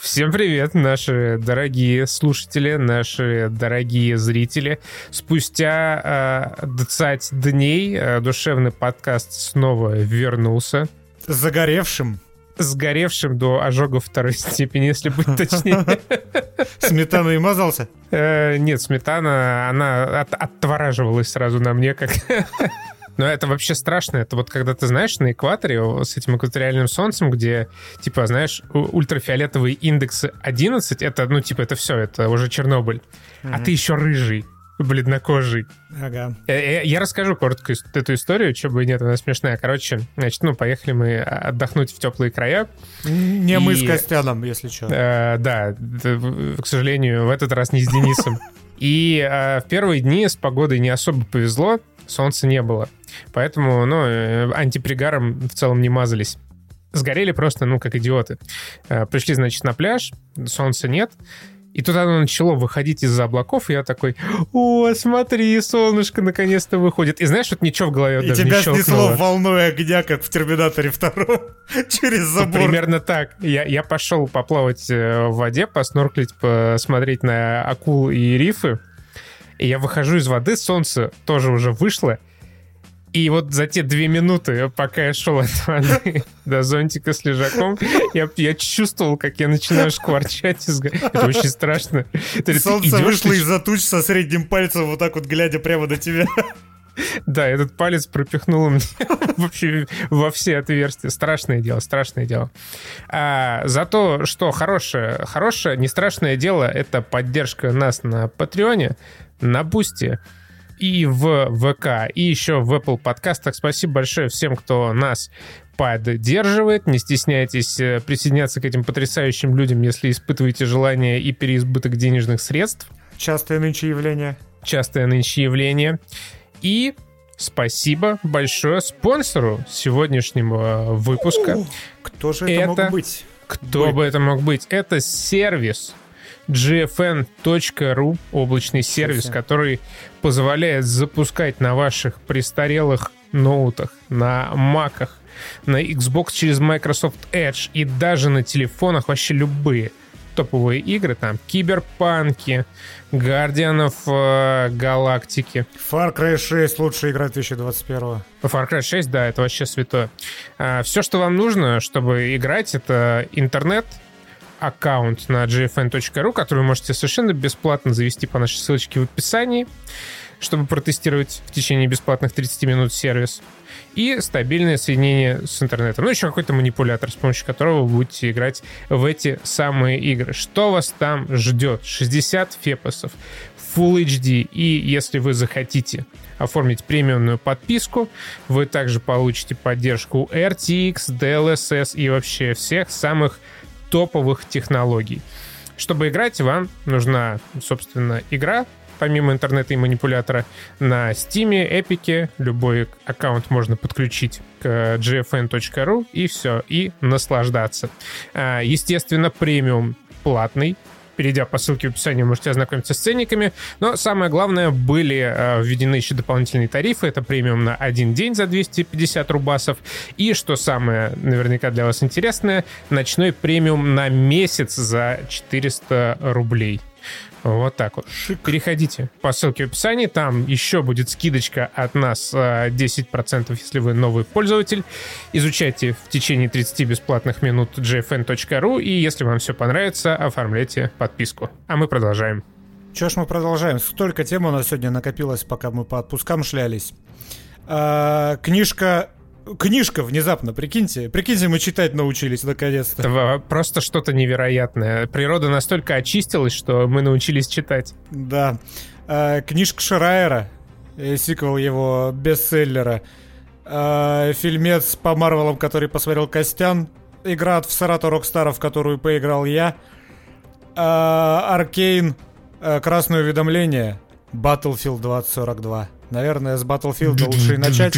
Всем привет, наши дорогие слушатели, наши дорогие зрители. Спустя э, 20 дней э, душевный подкаст снова вернулся. Загоревшим. Сгоревшим до ожога второй степени, если быть точнее. Сметаной мазался? Э, нет, сметана, она от, отвораживалась сразу на мне, как но это вообще страшно. Это вот когда ты знаешь на экваторе с этим экваториальным солнцем, где, типа, знаешь, ультрафиолетовые индексы 11, это, ну, типа, это все, это уже Чернобыль. Mm-hmm. А ты еще рыжий бледнокожий. Ага. Я, я, я расскажу коротко эту историю, что бы нет, она смешная. Короче, значит, ну, поехали мы отдохнуть в теплые края. Не и, мы с Костяном, если что. Э, да, к сожалению, в этот раз не с Денисом. И э, в первые дни с погодой не особо повезло, солнца не было. Поэтому, ну, э, антипригаром в целом не мазались. Сгорели просто, ну, как идиоты. Э, пришли, значит, на пляж, солнца нет. И тут оно начало выходить из-за облаков, и я такой, о, смотри, солнышко наконец-то выходит. И знаешь, вот ничего в голове и даже тебя не снесло волной огня, как в «Терминаторе 2» через забор. Примерно так. Я, я пошел поплавать э, в воде, поснорклить, посмотреть на акул и рифы. И я выхожу из воды, солнце тоже уже вышло, и вот за те две минуты, пока я шел от воды до зонтика с лежаком, я, я чувствовал, как я начинаю шкварчать. Это очень страшно. Солнце вышло из-за туч со средним пальцем, вот так вот глядя прямо на тебя. Да, этот палец пропихнул мне вообще во все отверстия. Страшное дело, страшное дело. А, зато что хорошее, хорошее, не страшное дело, это поддержка нас на Патреоне, на Бусти и в ВК, и еще в Apple подкастах. Спасибо большое всем, кто нас поддерживает. Не стесняйтесь э, присоединяться к этим потрясающим людям, если испытываете желание и переизбыток денежных средств. Частое нынче явление. Частое нынче явление. И спасибо большое спонсору сегодняшнего выпуска. Кто же это, это мог быть? Кто бы это мог быть? Это сервис gfn.ru, облачный сервис, который позволяет запускать на ваших престарелых ноутах, на маках, на Xbox через Microsoft Edge и даже на телефонах вообще любые топовые игры, там, Киберпанки, Гардианов э, Галактики. Far Cry 6 лучшая игра 2021 Far Cry 6, да, это вообще святое. А, все, что вам нужно, чтобы играть, это интернет, аккаунт на gfn.ru, который вы можете совершенно бесплатно завести по нашей ссылочке в описании, чтобы протестировать в течение бесплатных 30 минут сервис. И стабильное соединение с интернетом. Ну, еще какой-то манипулятор, с помощью которого вы будете играть в эти самые игры. Что вас там ждет? 60 фепосов, Full HD. И если вы захотите оформить премиумную подписку, вы также получите поддержку RTX, DLSS и вообще всех самых топовых технологий. Чтобы играть, вам нужна, собственно, игра, помимо интернета и манипулятора, на Steam, Epic, любой аккаунт можно подключить к gfn.ru и все, и наслаждаться. А, естественно, премиум платный, Перейдя по ссылке в описании, можете ознакомиться с ценниками. Но самое главное, были э, введены еще дополнительные тарифы. Это премиум на один день за 250 рубасов. И, что самое наверняка для вас интересное, ночной премиум на месяц за 400 рублей. Вот так вот. Шик. Переходите по ссылке в описании, там еще будет скидочка от нас 10%, э, если вы новый пользователь. Изучайте в течение 30 бесплатных минут gfn.ru, и если вам все понравится, оформляйте подписку. А мы продолжаем. Че ж мы продолжаем? Столько тем у нас сегодня накопилось, пока мы по отпускам шлялись. А, книжка книжка внезапно, прикиньте. Прикиньте, мы читать научились наконец-то. Просто что-то невероятное. Природа настолько очистилась, что мы научились читать. Да. А, книжка Шрайера, э, сиквел его бестселлера. А, фильмец по Марвелам, который посмотрел Костян. Игра от стартапа Rockstar'а, в которую поиграл я. Arcane. Красное уведомление. Battlefield 2042. Наверное, с Battlefield лучше и начать.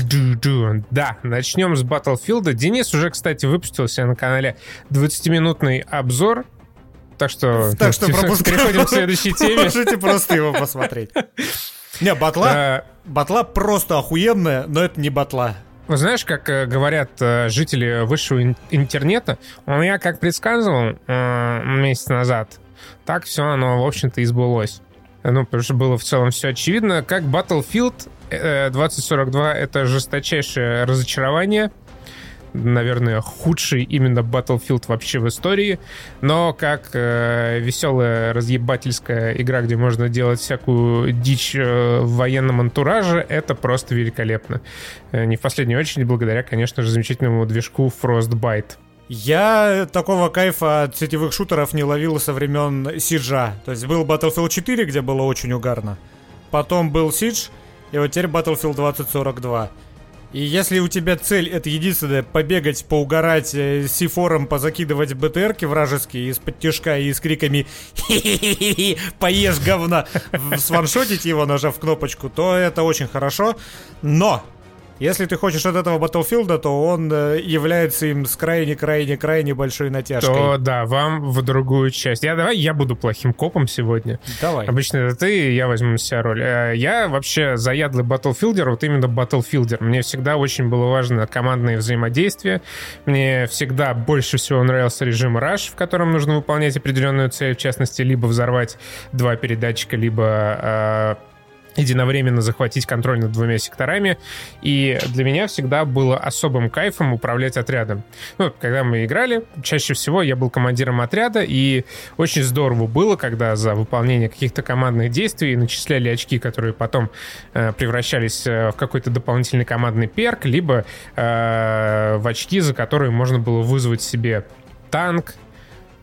Да, начнем с Battlefield. Денис уже, кстати, выпустил себе на канале 20-минутный обзор. Так что, так что переходим к следующей теме. Можете просто его посмотреть. Не, батла, батла просто охуенная, но это не батла. Вы знаешь, как э, говорят э, жители высшего ин- интернета, у меня, как предсказывал э, месяц назад, так все оно, в общем-то, и сбылось. Ну, потому что было в целом все очевидно. Как Battlefield э, 2042 — это жесточайшее разочарование — наверное, худший именно Battlefield вообще в истории, но как э, веселая разъебательская игра, где можно делать всякую дичь э, в военном антураже, это просто великолепно. Э, не в последнюю очередь благодаря, конечно же, замечательному движку Frostbite. Я такого кайфа от сетевых шутеров не ловил со времен Сиджа. То есть был Battlefield 4, где было очень угарно. Потом был Сидж, и вот теперь Battlefield 2042. И если у тебя цель это единственное побегать, поугарать, э, сифором позакидывать БТРки вражеские из-под тяжка и с криками «Хи-хи-хи, поешь говна!» сваншотить его, нажав кнопочку, то это очень хорошо. Но если ты хочешь от этого Battlefield, то он э, является им с крайне-крайне-крайне большой натяжкой. То да, вам в другую часть. Я давай я буду плохим копом сегодня. Давай. Обычно это ты, я возьму на себя роль. Э, я вообще заядлый Battlefielder, вот именно Battlefielder. Мне всегда очень было важно командное взаимодействие. Мне всегда больше всего нравился режим Rush, в котором нужно выполнять определенную цель, в частности, либо взорвать два передатчика, либо э, единовременно захватить контроль над двумя секторами. И для меня всегда было особым кайфом управлять отрядом. Ну, когда мы играли, чаще всего я был командиром отряда, и очень здорово было, когда за выполнение каких-то командных действий начисляли очки, которые потом э, превращались э, в какой-то дополнительный командный перк, либо э, в очки, за которые можно было вызвать себе танк,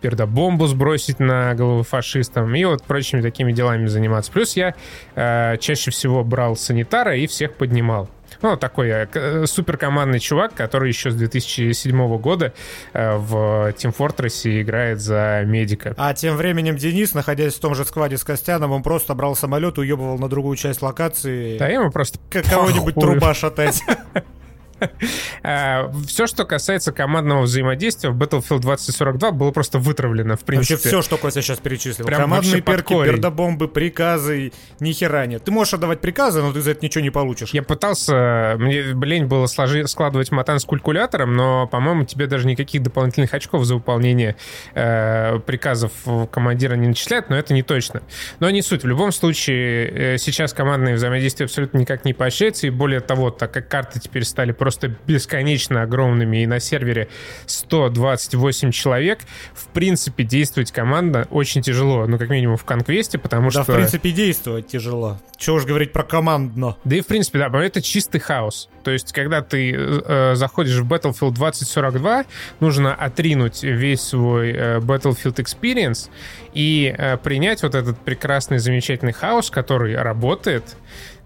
пердобомбу сбросить на голову фашистам и вот прочими такими делами заниматься. Плюс я э, чаще всего брал санитара и всех поднимал. Ну, такой э, суперкомандный чувак, который еще с 2007 года э, в Team Fortress играет за медика. А тем временем Денис, находясь в том же скваде с Костяном, он просто брал самолет, уебывал на другую часть локации. Да, ему просто Кого-нибудь труба шатать. А, все, что касается командного взаимодействия в Battlefield 2042 было просто вытравлено, в принципе. Вообще все, что Костя сейчас перечислил. Прям Командные перки, пердобомбы, приказы, ни хера нет. Ты можешь отдавать приказы, но ты за это ничего не получишь. Я пытался, мне лень было сложи, складывать матан с калькулятором, но, по-моему, тебе даже никаких дополнительных очков за выполнение э, приказов командира не начисляют, но это не точно. Но не суть. В любом случае, э, сейчас командное взаимодействие абсолютно никак не поощряется, и более того, так как карты теперь стали просто бесконечно огромными, и на сервере 128 человек, в принципе, действовать команда очень тяжело, ну, как минимум в конквесте, потому да, что... Да, в принципе, действовать тяжело. Чего уж говорить про командно. Да и, в принципе, да, это чистый хаос. То есть, когда ты э, заходишь в Battlefield 2042, нужно отринуть весь свой э, Battlefield Experience и э, принять вот этот прекрасный, замечательный хаос, который работает,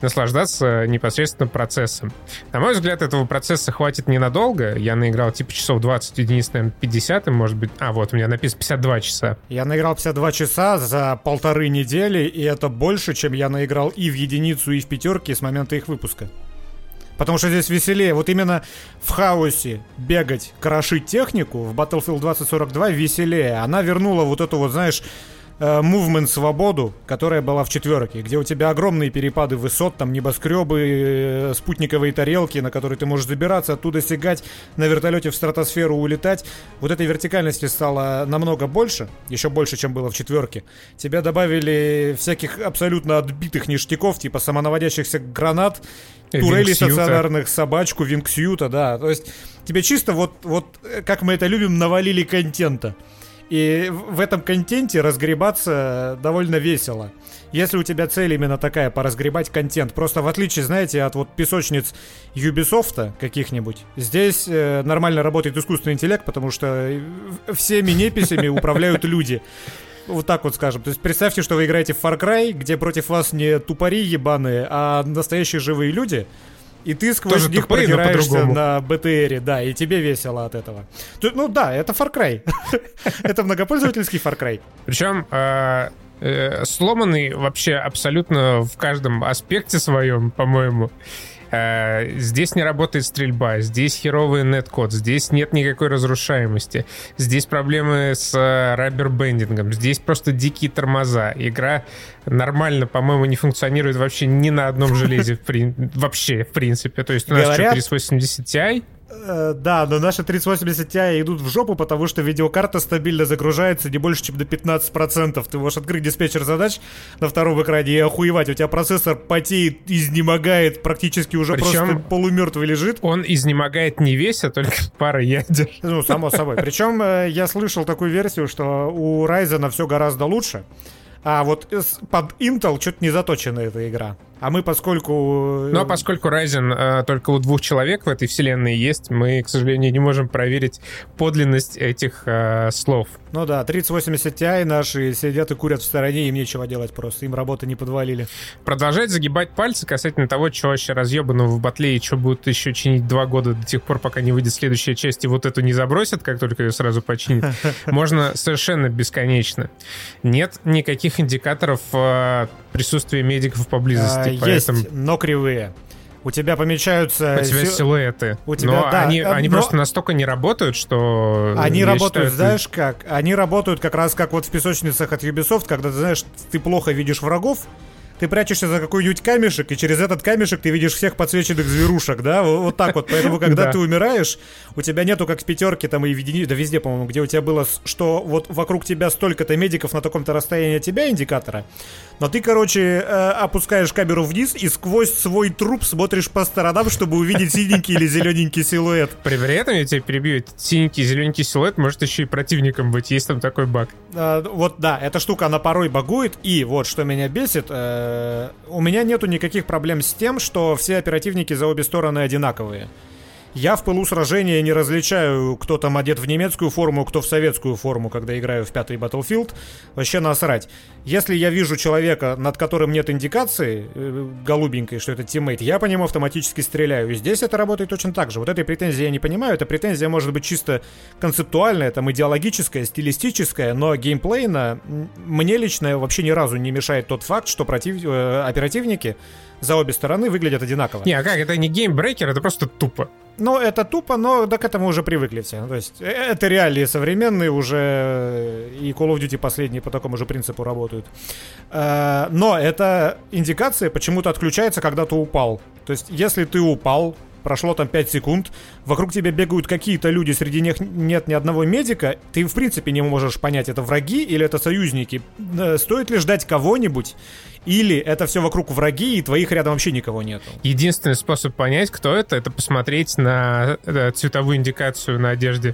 наслаждаться непосредственно процессом. На мой взгляд, этого процесса хватит ненадолго. Я наиграл типа часов 20, единиц, наверное, 50, может быть... А, вот, у меня написано 52 часа. Я наиграл 52 часа за полторы недели, и это больше, чем я наиграл и в единицу, и в пятерке с момента их выпуска. Потому что здесь веселее. Вот именно в хаосе бегать, крошить технику в Battlefield 2042 веселее. Она вернула вот эту вот, знаешь, Movement э, свободу, которая была в четверке, где у тебя огромные перепады высот, там небоскребы, э, спутниковые тарелки, на которые ты можешь забираться, оттуда сигать, на вертолете в стратосферу улетать. Вот этой вертикальности стало намного больше, еще больше, чем было в четверке. Тебя добавили всяких абсолютно отбитых ништяков, типа самонаводящихся гранат, турелей стационарных, собачку, винксьюта, да. То есть тебе чисто вот, вот, э, как мы это любим, навалили контента. И в этом контенте разгребаться довольно весело. Если у тебя цель именно такая, поразгребать контент. Просто в отличие, знаете, от вот песочниц Ubisoft каких-нибудь, здесь э, нормально работает искусственный интеллект, потому что э, всеми неписями управляют люди. Вот так вот скажем. То есть представьте, что вы играете в Far Cry, где против вас не тупари ебаные, а настоящие живые люди — и ты сквозь Тоже них тупые, продираешься на БТРе, да, и тебе весело от этого. Ну да, это Far Cry. это многопользовательский Far Cry. Причем э, э, сломанный вообще абсолютно в каждом аспекте своем, по-моему. Э, здесь не работает стрельба, здесь херовый неткод, здесь нет никакой разрушаемости, здесь проблемы с раббербендингом, здесь просто дикие тормоза. Игра нормально, по-моему, не функционирует вообще ни на одном железе, вообще, в принципе. То есть у нас Говорят... 3080 Ti, Э, да, но наши 3080 Ti идут в жопу, потому что видеокарта стабильно загружается не больше, чем до 15%. Ты можешь открыть диспетчер задач на втором экране и охуевать. У тебя процессор потеет, изнемогает, практически уже Причем просто полумертвый лежит. Он изнемогает не весь, а только пара ядер. Ну, само собой. Причем э, я слышал такую версию, что у Ryzen все гораздо лучше. А вот под Intel что-то не заточена эта игра. А мы, поскольку... Э, Но поскольку Ryzen э, только у двух человек в этой вселенной есть, мы, к сожалению, не можем проверить подлинность этих э, слов. Ну да, 3080 Ti наши сидят и курят в стороне, им нечего делать просто, им работы не подвалили. Продолжать загибать пальцы касательно того, что вообще разъебано в батле и что будут еще чинить два года до тех пор, пока не выйдет следующая часть, и вот эту не забросят, как только ее сразу починят, можно совершенно бесконечно. Нет никаких индикаторов присутствия медиков поблизости. Есть, поэтому... но кривые. У тебя помечаются... У тебя си... силуэты. У тебя, но да, они, э, они но... просто настолько не работают, что... Они работают, считаю, знаешь как? Они работают как раз как вот в песочницах от Ubisoft, когда, ты знаешь, ты плохо видишь врагов, ты прячешься за какой-нибудь камешек, и через этот камешек ты видишь всех подсвеченных зверушек, да? Вот, вот так вот. Поэтому, когда ты умираешь, у тебя нету как в пятерке там и в единице, да везде, по-моему, где у тебя было, что вот вокруг тебя столько-то медиков на таком-то расстоянии от тебя индикатора, но ты, короче, э, опускаешь камеру вниз и сквозь свой труп смотришь по сторонам, чтобы увидеть синенький или зелененький силуэт. При, при этом я тебя перебью, синенький зелененький силуэт может еще и противником быть, есть там такой баг. А, вот да, эта штука, она порой багует, и вот что меня бесит, э, у меня нету никаких проблем с тем, что все оперативники за обе стороны одинаковые. Я в пылу сражения не различаю, кто там одет в немецкую форму, кто в советскую форму, когда играю в пятый Battlefield. Вообще насрать. Если я вижу человека, над которым нет индикации э, голубенькой, что это тиммейт, я по нему автоматически стреляю. И здесь это работает точно так же. Вот этой претензии я не понимаю. Эта претензия может быть чисто концептуальная, там идеологическая, стилистическая, но геймплейно мне лично вообще ни разу не мешает тот факт, что против... э, оперативники за обе стороны выглядят одинаково. Не, а как? Это не геймбрейкер, это просто тупо. Ну, это тупо, но да к этому уже привыкли все. То есть, э, это реалии современные уже, э, и Call of Duty последние по такому же принципу работают. Э, но эта индикация почему-то отключается, когда ты упал. То есть, если ты упал, прошло там 5 секунд, вокруг тебя бегают какие-то люди, среди них нет ни одного медика, ты в принципе не можешь понять, это враги или это союзники. Стоит ли ждать кого-нибудь, или это все вокруг враги, и твоих рядом вообще никого нету. Единственный способ понять, кто это, это посмотреть на э, цветовую индикацию на одежде.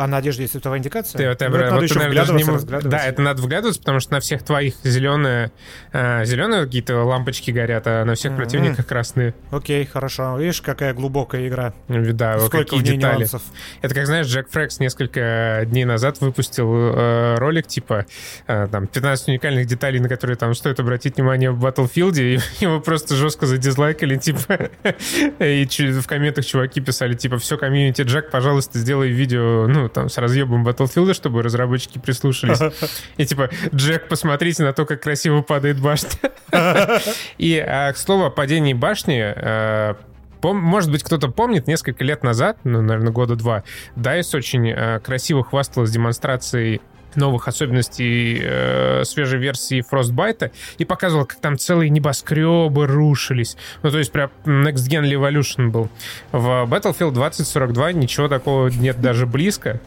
А на одежде есть цветовая индикация? Ты, ты, ну, это надо еще наверное, не... Да, это надо вглядываться, потому что на всех твоих зеленые, э, зеленые какие-то лампочки горят, а на всех mm-hmm. противниках красные. Окей, хорошо. Видишь, какая глубокая игра. Да, Сколько какие детали. Нюансов. Это как, знаешь, Джек Фрекс несколько дней назад выпустил э, ролик, типа, э, там, 15 уникальных деталей, на которые там стоит обратить внимание в Battlefield, и его просто жестко задизлайкали, типа, и в комментах чуваки писали, типа, все, комьюнити Джек, пожалуйста, сделай видео, ну, там, с разъебом Battlefield, чтобы разработчики прислушались. И типа, Джек, посмотрите на то, как красиво падает башня. И, а, к слову, о падении башни, э, может быть, кто-то помнит, несколько лет назад, ну, наверное, года два, DICE очень э, красиво хвасталась демонстрацией новых особенностей э, свежей версии Frostbite и показывал, как там целые небоскребы рушились. Ну, то есть прям Next Gen Revolution был. В Battlefield 2042 ничего такого нет даже близко.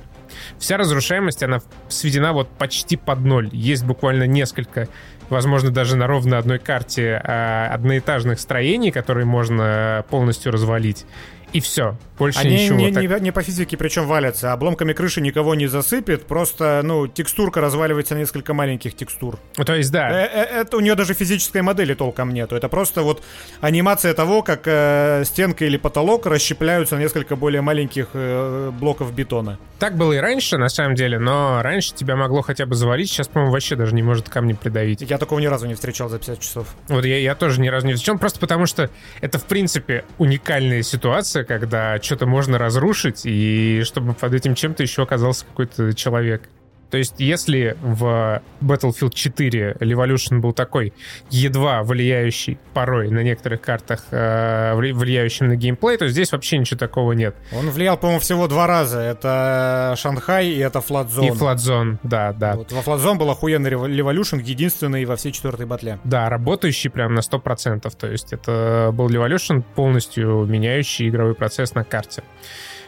Вся разрушаемость, она сведена вот почти под ноль. Есть буквально несколько, возможно, даже на ровно одной карте э, одноэтажных строений, которые можно полностью развалить и все. Больше Они ничего. Не, так... не, не по физике причем валятся. Обломками крыши никого не засыпет. Просто, ну, текстурка разваливается на несколько маленьких текстур. Ну, то есть, да. Э, э, это у нее даже физической модели толком нету. Это просто вот анимация того, как э, стенка или потолок расщепляются на несколько более маленьких э, блоков бетона. Так было и раньше, на самом деле, но раньше тебя могло хотя бы завалить. Сейчас, по-моему, вообще даже не может камни придавить. Я такого ни разу не встречал за 50 часов. Вот я, я тоже ни разу не встречал, просто потому что это, в принципе, уникальная ситуация, когда что-то можно разрушить, и чтобы под этим чем-то еще оказался какой-то человек. То есть, если в Battlefield 4 Revolution был такой едва влияющий порой на некоторых картах, э, влияющим на геймплей, то здесь вообще ничего такого нет. Он влиял, по-моему, всего два раза. Это Шанхай и это Флатзон. И Флатзон, да, да. Вот во Флатзон был охуенный Revolution, единственный во всей четвертой батле. Да, работающий прям на 100%. То есть это был Revolution, полностью меняющий игровой процесс на карте.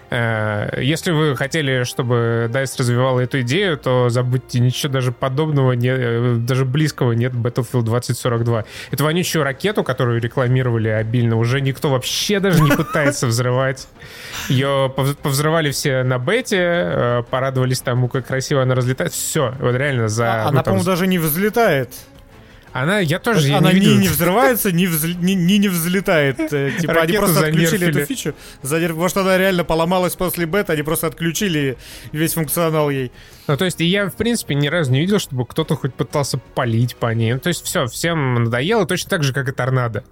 Э, если вы хотели, чтобы DICE развивала эту идею, то забудьте, ничего даже подобного, не, э, даже близкого нет Battlefield 2042. Эту вонючую ракету, которую рекламировали обильно, уже никто вообще даже не пытается взрывать. Ее повзрывали все на бете, э, порадовались тому, как красиво она разлетает. Все, вот реально за... А, ну, она, по-моему, даже не взлетает. Она, я тоже Она не, не, не взрывается, не, взл, не, не, не взлетает. Э, типа Ракету они просто отключили эту фичу. Занерв... Может, она реально поломалась после бета, они просто отключили весь функционал ей. Ну, то есть я, в принципе, ни разу не видел, чтобы кто-то хоть пытался полить по ней. Ну, то есть все, всем надоело, точно так же, как и торнадо.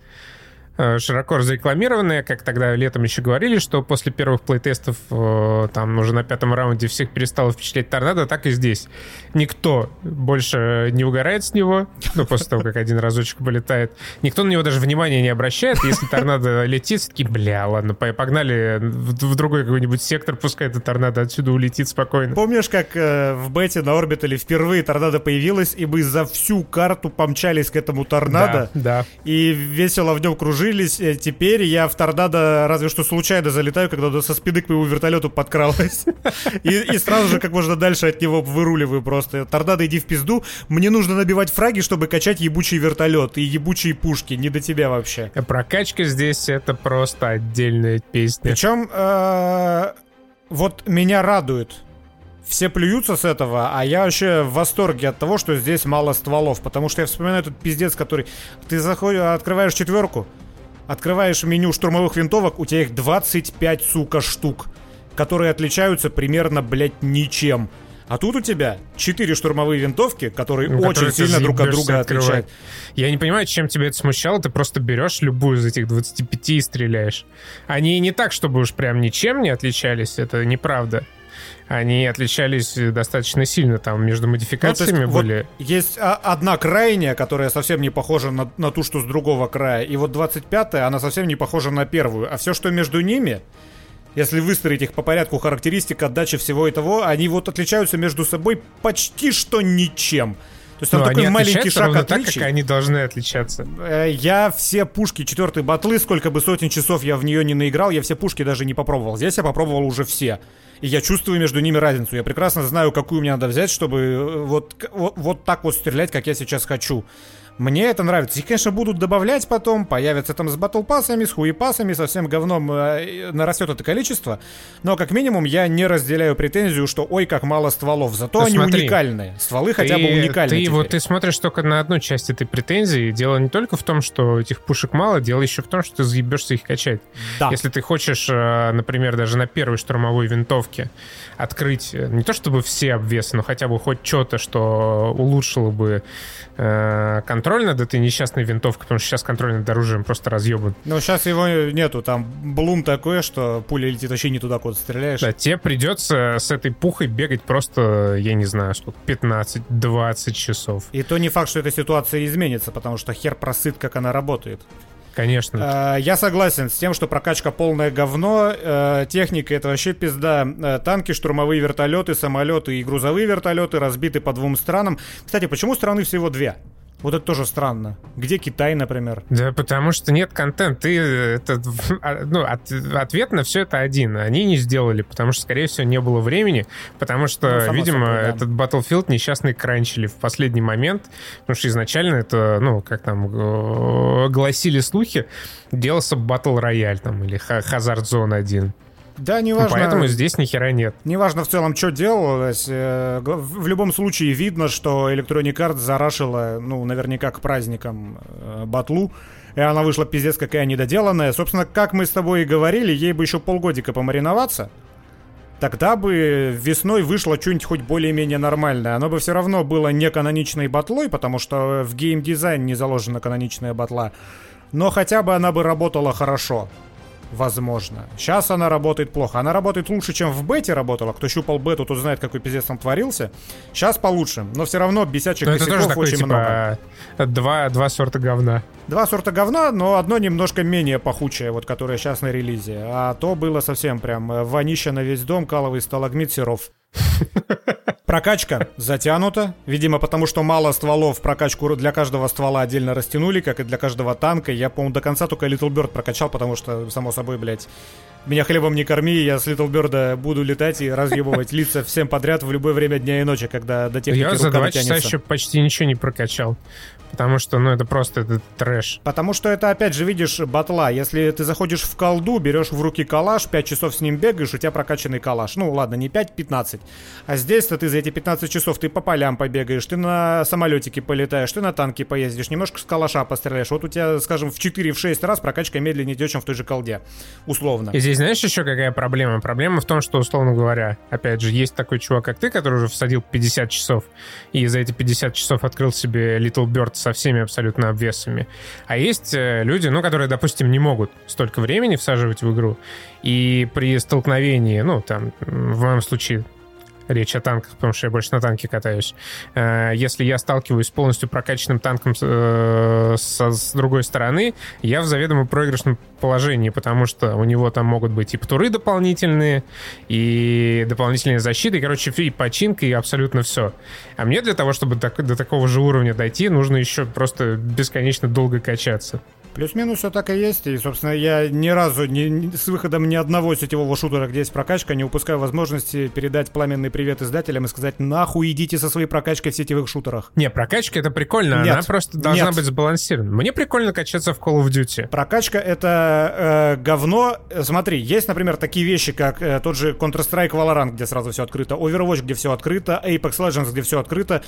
Э, широко разрекламированные, как тогда летом еще говорили, что после первых плейтестов э, там уже на пятом раунде всех перестало впечатлять торнадо, так и здесь. Никто больше не угорает с него, ну, после того, как один разочек полетает. Никто на него даже внимания не обращает. Если торнадо летит, все таки бля, ладно, погнали в другой какой-нибудь сектор, пускай это торнадо отсюда улетит спокойно. Помнишь, как э, в бете на орбитале впервые торнадо появилась, и мы за всю карту помчались к этому торнадо, да, да. и весело в нем кружили сложились. Э, теперь я в торнадо разве что случайно залетаю, когда со спины к моему вертолету подкралась. И, и сразу же как можно дальше от него выруливаю просто. Торнадо, иди в пизду. Мне нужно набивать фраги, чтобы качать ебучий вертолет и ебучие пушки. Не до тебя вообще. Прокачка здесь это просто отдельная песня. Причем э, вот меня радует все плюются с этого, а я вообще в восторге от того, что здесь мало стволов, потому что я вспоминаю этот пиздец, который... Ты заходишь, открываешь четверку, Открываешь меню штурмовых винтовок, у тебя их 25, сука, штук, которые отличаются примерно, блядь, ничем. А тут у тебя 4 штурмовые винтовки, которые ну, очень которые сильно друг от друга открывать. отличают. Я не понимаю, чем тебя это смущало. Ты просто берешь любую из этих 25 и стреляешь. Они не так, чтобы уж прям ничем не отличались, это неправда они отличались достаточно сильно там между модификациями ну, есть, были. Вот есть одна крайняя, которая совсем не похожа на, на ту, что с другого края, и вот 25-я, она совсем не похожа на первую, а все, что между ними, если выстроить их по порядку характеристик, отдачи всего и того, они вот отличаются между собой почти что ничем. То есть там Но такой маленький шаг отличий. так, как они должны отличаться. Э, я все пушки четвертой батлы, сколько бы сотен часов я в нее не наиграл, я все пушки даже не попробовал. Здесь я попробовал уже все и я чувствую между ними разницу. Я прекрасно знаю, какую мне надо взять, чтобы э, вот, вот, вот так вот стрелять, как я сейчас хочу. Мне это нравится. Их, конечно, будут добавлять потом, появятся там с батлпассами, с хуепассами, со всем говном э, нарастет это количество. Но, как минимум, я не разделяю претензию, что ой, как мало стволов. Зато ну, они смотри, уникальные. Стволы ты, хотя бы уникальные. Ты, вот, ты смотришь только на одну часть этой претензии. Дело не только в том, что этих пушек мало, дело еще в том, что ты заебешься их качать. Да. Если ты хочешь, э, например, даже на первой штурмовой винтовке открыть э, не то чтобы все обвесы, но хотя бы хоть что-то, что улучшило бы э, контроль над этой несчастной винтовкой, потому что сейчас контроль над оружием просто разъебан. Ну, сейчас его нету, там блум такой, что пуля летит вообще не туда, куда стреляешь. Да, тебе придется с этой пухой бегать просто, я не знаю, сколько, 15-20 часов. И то не факт, что эта ситуация изменится, потому что хер просыт, как она работает. Конечно. Э, я согласен с тем, что прокачка полное говно. Э, техника это вообще пизда. Э, танки, штурмовые вертолеты, самолеты и грузовые вертолеты разбиты по двум странам. Кстати, почему страны всего две? Вот это тоже странно. Где Китай, например? Да, потому что нет контента. Ты, это, а, ну, от, ответ на все это один. Они не сделали, потому что, скорее всего, не было времени, потому что, ну, видимо, собой, да. этот Battlefield несчастный кранчили в последний момент, потому что изначально это, ну, как там гласили слухи, делался Battle Royale там или Hazard Zone 1. Да, неважно. Поэтому здесь ни хера нет. Неважно в целом, что делалось. Э, в любом случае видно, что Electronic Arts зарашила, ну, наверняка к праздникам э, батлу. И она вышла пиздец какая недоделанная. Собственно, как мы с тобой и говорили, ей бы еще полгодика помариноваться. Тогда бы весной вышло что-нибудь хоть более-менее нормальное. Оно бы все равно было не каноничной батлой, потому что в геймдизайн не заложена каноничная батла. Но хотя бы она бы работала хорошо. Возможно. Сейчас она работает плохо. Она работает лучше, чем в бете работала. Кто щупал бету, тот знает, какой пиздец там творился. Сейчас получше, но все равно бесячих Но это тоже такой, очень типа, много. Два, два сорта говна. Два сорта говна, но одно немножко менее пахучее, вот которое сейчас на релизе. А то было совсем прям э, вонища на весь дом, каловый сталагмит серов. Прокачка затянута, видимо, потому что мало стволов прокачку для каждого ствола отдельно растянули, как и для каждого танка. Я, по-моему, до конца только Little Bird прокачал, потому что, само собой, блядь, меня хлебом не корми, я с Little Bird буду летать и разъебывать лица всем подряд в любое время дня и ночи, когда до техники Я за два часа еще почти ничего не прокачал. Потому что, ну, это просто это трэш. Потому что это, опять же, видишь, батла. Если ты заходишь в колду, берешь в руки калаш, 5 часов с ним бегаешь, у тебя прокачанный калаш. Ну, ладно, не 5, 15. А здесь-то ты за эти 15 часов ты по полям побегаешь, ты на самолетике полетаешь, ты на танке поездишь, немножко с калаша постреляешь. Вот у тебя, скажем, в 4-6 раз прокачка медленнее идет, чем в той же колде. Условно. И здесь знаешь еще какая проблема? Проблема в том, что, условно говоря, опять же, есть такой чувак, как ты, который уже всадил 50 часов, и за эти 50 часов открыл себе Little Bird со всеми абсолютно обвесами. А есть э, люди, ну, которые, допустим, не могут столько времени всаживать в игру, и при столкновении, ну, там, в моем случае, речь о танках, потому что я больше на танке катаюсь. Э, Если я сталкиваюсь с полностью прокачанным танком э, со- с другой стороны, я в заведомо проигрышном положении, потому что у него там могут быть и птуры дополнительные, и дополнительные защиты, и, короче, и починка, и абсолютно все. А мне для того, чтобы до такого же уровня дойти, нужно еще просто бесконечно долго качаться. Плюс-минус все так и есть. И, собственно, я ни разу ни- с выходом ни одного сетевого шутера, где есть прокачка, не упускаю возможности передать пламенный привет издателям и сказать, нахуй идите со своей прокачкой в сетевых шутерах. Не, прокачка это прикольно, Нет. она просто должна Нет. быть сбалансирована. Мне прикольно качаться в Call of Duty. Прокачка это э, говно. Смотри, есть, например, такие вещи, как э, тот же Counter-Strike Valorant, где сразу все открыто, Overwatch, где все открыто, Apex Legends, где все открыто,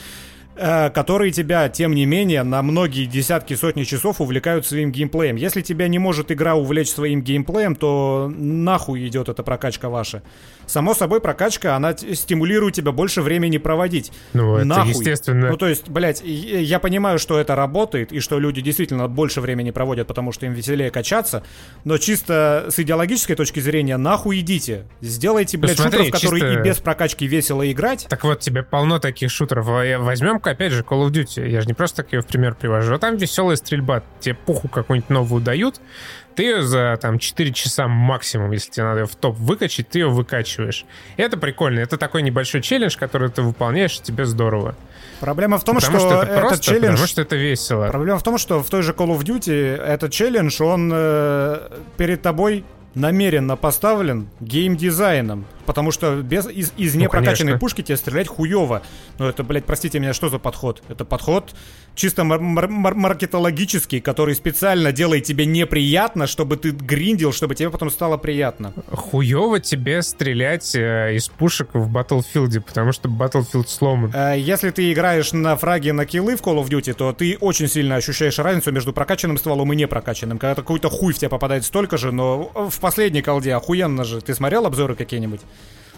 которые тебя, тем не менее, на многие десятки, сотни часов увлекают своим геймплеем. Если тебя не может игра увлечь своим геймплеем, то нахуй идет эта прокачка ваша. Само собой, прокачка, она стимулирует тебя больше времени проводить. Ну, это Нахуй. естественно. Ну, то есть, блядь, я понимаю, что это работает, и что люди действительно больше времени проводят, потому что им веселее качаться, но чисто с идеологической точки зрения, нахуй идите. Сделайте, блядь, Ну, смотри, шутеров, которые чисто- и без прокачки весело играть. Так вот, тебе полно таких шутеров. А Возьмем-ка, опять же, Call of Duty. Я же не просто так ее в пример привожу. А там веселая стрельба. Тебе пуху какую-нибудь новую дают, ты ее за там 4 часа максимум, если тебе надо ее в топ выкачать, ты ее выкачиваешь. И это прикольно. Это такой небольшой челлендж, который ты выполняешь, и тебе здорово. Проблема в том, потому что, что, это этот просто, челлендж... потому что это весело. Проблема в том, что в той же Call of Duty этот челлендж, он э, перед тобой намеренно поставлен геймдизайном. Потому что без, из, из Ну, непрокачанной конечно. пушки тебе стрелять хуево. Ну это, блядь, простите меня, что за подход? Это подход чисто мар- мар- мар- маркетологический, который специально делает тебе неприятно, чтобы ты гриндил, чтобы тебе потом стало приятно. Хуево тебе стрелять э, из пушек в Battlefield, потому что Battlefield сломан. Э, Если ты играешь на фраге на киллы в Call of Duty, то ты очень сильно ощущаешь разницу между прокачанным стволом и непрокачанным. Когда какой-то хуй в тебя попадает столько же, но в последней колде охуенно же. Ты смотрел обзоры какие-нибудь?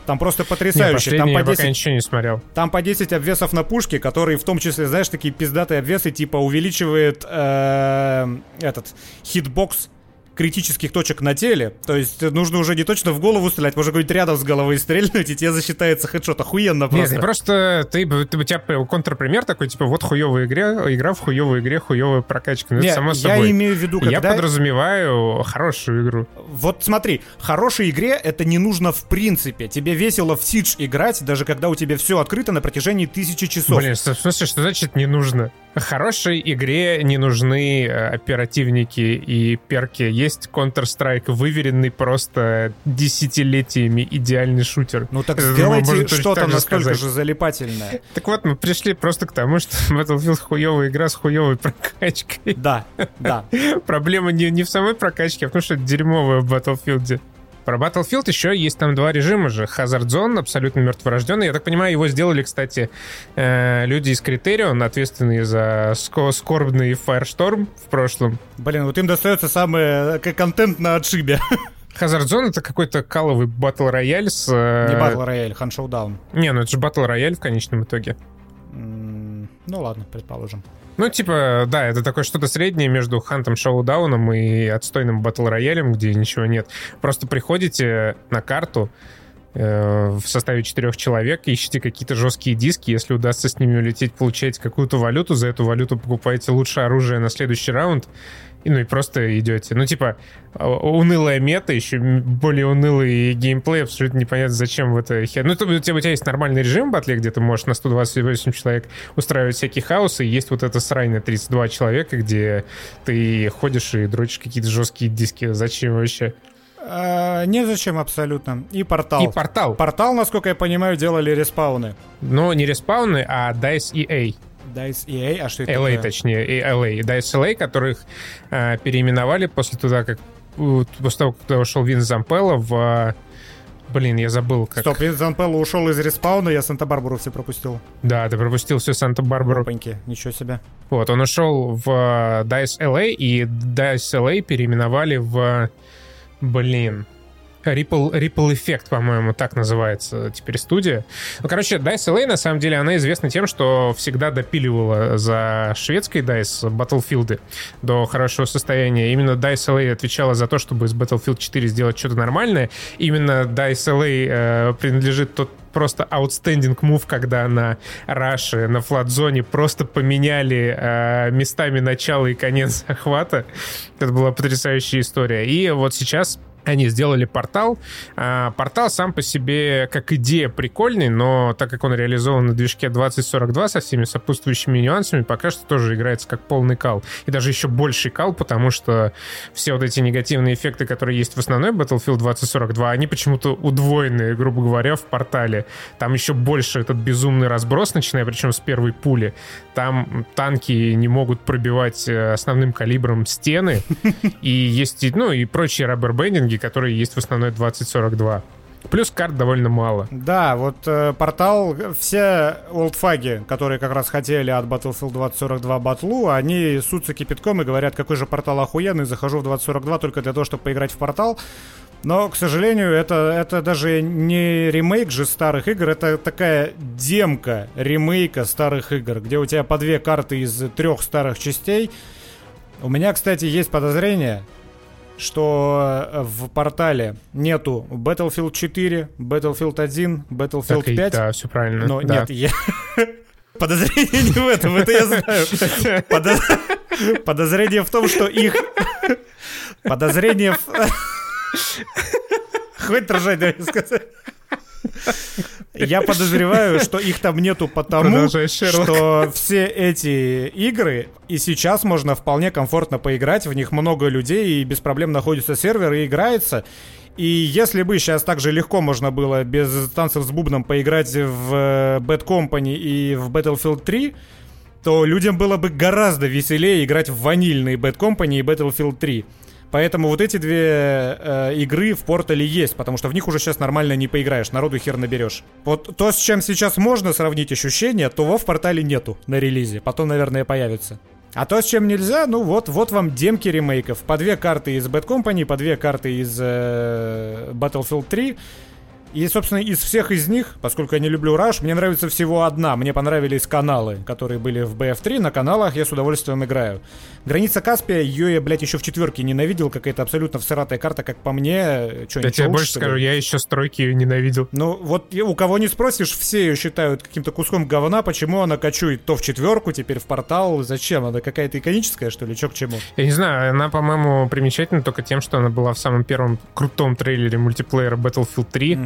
Там просто Не, потрясающе. Там последний по, я пока 10, ничего не смотрел. там по 10 обвесов на пушке, которые в том числе, знаешь, такие пиздатые обвесы, типа увеличивает э, этот хитбокс критических точек на теле. То есть нужно уже не точно в голову стрелять, можно какой-нибудь рядом с головой стрельнуть, и тебе засчитается хедшот. Охуенно Нет, просто. ты просто ты, ты- у тебя контрпример такой, типа, вот хуевая игра, игра в хуевой игре, хуевая прокачка. Ну, Не, это само я собой. имею в виду, Я когда... подразумеваю хорошую игру. Вот смотри, хорошей игре это не нужно в принципе. Тебе весело в Сидж играть, даже когда у тебя все открыто на протяжении тысячи часов. Блин, в смысле, что значит не нужно? Хорошей игре не нужны э, оперативники и перки. Есть Counter-Strike, выверенный просто десятилетиями идеальный шутер. Ну так сделайте что-то настолько же залипательное. Так вот, мы пришли просто к тому, что Battlefield хуевая игра с хуевой прокачкой. Да, да. Проблема не, не в самой прокачке, а в том, что это дерьмовое в Battlefield. Про Battlefield еще есть там два режима же. Hazard Zone, абсолютно мертворожденный. Я так понимаю, его сделали, кстати, э, люди из Criterion, ответственные за ско- скорбный Firestorm в прошлом. Блин, вот им достается самый э, контент на отшибе. Hazard Zone — это какой-то каловый батл рояль с... э, Не Battle Royale, Хан. Не, ну это же батл рояль в конечном итоге. Ну ладно, предположим. Ну, типа, да, это такое что-то среднее между Хантом Шоудауном и отстойным батл роялем, где ничего нет. Просто приходите на карту, э, в составе четырех человек, ищите какие-то жесткие диски, если удастся с ними улететь, получаете какую-то валюту, за эту валюту покупаете лучшее оружие на следующий раунд, и, ну и просто идете. Ну, типа, а, унылая мета, еще более унылый геймплей, абсолютно непонятно, зачем в это хер... Ну, то, у, тебя, у тебя есть нормальный режим в батле, где ты можешь на 128 человек устраивать всякие хаосы, и есть вот это срань на 32 человека, где ты ходишь и дрочишь какие-то жесткие диски. Зачем вообще? А, незачем абсолютно. И портал. И портал. Портал, насколько я понимаю, делали респауны. Но не респауны, а DICE EA. DICE EA, а что это LA, такое? точнее, и LA. DICE LA, которых э, переименовали после туда, как после того, когда ушел Винс Зампелло в... Блин, я забыл, как... Стоп, Винс Зампелло ушел из респауна, я Санта-Барбару все пропустил. Да, ты пропустил всю Санта-Барбару. Опаньки, ничего себе. Вот, он ушел в DICE LA, и DICE LA переименовали в... Блин, Ripple, Ripple Effect, по-моему, так называется теперь студия. Ну, короче, DICE LA, на самом деле, она известна тем, что всегда допиливала за шведской DICE Battlefield до хорошего состояния. Именно DICE LA отвечала за то, чтобы из Battlefield 4 сделать что-то нормальное. Именно DICE LA э, принадлежит тот просто outstanding move, когда на Раше, на флат-зоне просто поменяли э, местами начало и конец охвата. Это была потрясающая история. И вот сейчас они сделали портал. А, портал сам по себе как идея прикольный, но так как он реализован на движке 2042 со всеми сопутствующими нюансами, пока что тоже играется как полный кал. И даже еще больший кал, потому что все вот эти негативные эффекты, которые есть в основной Battlefield 2042, они почему-то удвоены, грубо говоря, в портале. Там еще больше этот безумный разброс, начиная причем с первой пули. Там танки не могут пробивать э, основным калибром стены. И есть, ну, и прочие раббербендинги, которые есть в основной 2042. Плюс карт довольно мало. Да, вот э, портал, все олдфаги, которые как раз хотели от Battlefield 2042 батлу, они сутся кипятком и говорят, какой же портал охуенный, захожу в 2042 только для того, чтобы поиграть в портал. Но, к сожалению, это, это даже не ремейк же старых игр, это такая демка ремейка старых игр, где у тебя по две карты из трех старых частей. У меня, кстати, есть подозрение, что э, в портале нету Battlefield 4, Battlefield 1, Battlefield Так и- 5. да, все правильно. Но да. нет, я... Подозрение не в этом, это я знаю. Подо- Подозрение в том, что их... Подозрение в... Хватит ржать, дай сказать. Я подозреваю, что их там нету потому, что все эти игры и сейчас можно вполне комфортно поиграть, в них много людей и без проблем находится сервер и играется. И если бы сейчас так же легко можно было без танцев с бубном поиграть в э, Bad Company и в Battlefield 3, то людям было бы гораздо веселее играть в ванильные Bad Company и Battlefield 3. Поэтому вот эти две э, игры в портале есть, потому что в них уже сейчас нормально не поиграешь, народу хер наберешь. Вот то, с чем сейчас можно сравнить ощущения, того в портале нету на релизе. Потом, наверное, появится. А то, с чем нельзя, ну вот, вот вам демки ремейков. По две карты из Bad Company, по две карты из э, Battlefield 3. И, собственно, из всех из них, поскольку я не люблю Rush, мне нравится всего одна. Мне понравились каналы, которые были в BF3. На каналах я с удовольствием играю. Граница Каспия, ее я, блядь, еще в четверке ненавидел. Какая-то абсолютно всратая карта, как по мне. Что, Я тебе больше скажу, я еще стройки ее ненавидел. ну, вот у кого не спросишь, все ее считают каким-то куском говна. Почему она кочует то в четверку, теперь в портал? Зачем? Она какая-то иконическая, что ли? Че к чему? Я не знаю, она, по-моему, примечательна только тем, что она была в самом первом крутом трейлере мультиплеера Battlefield 3.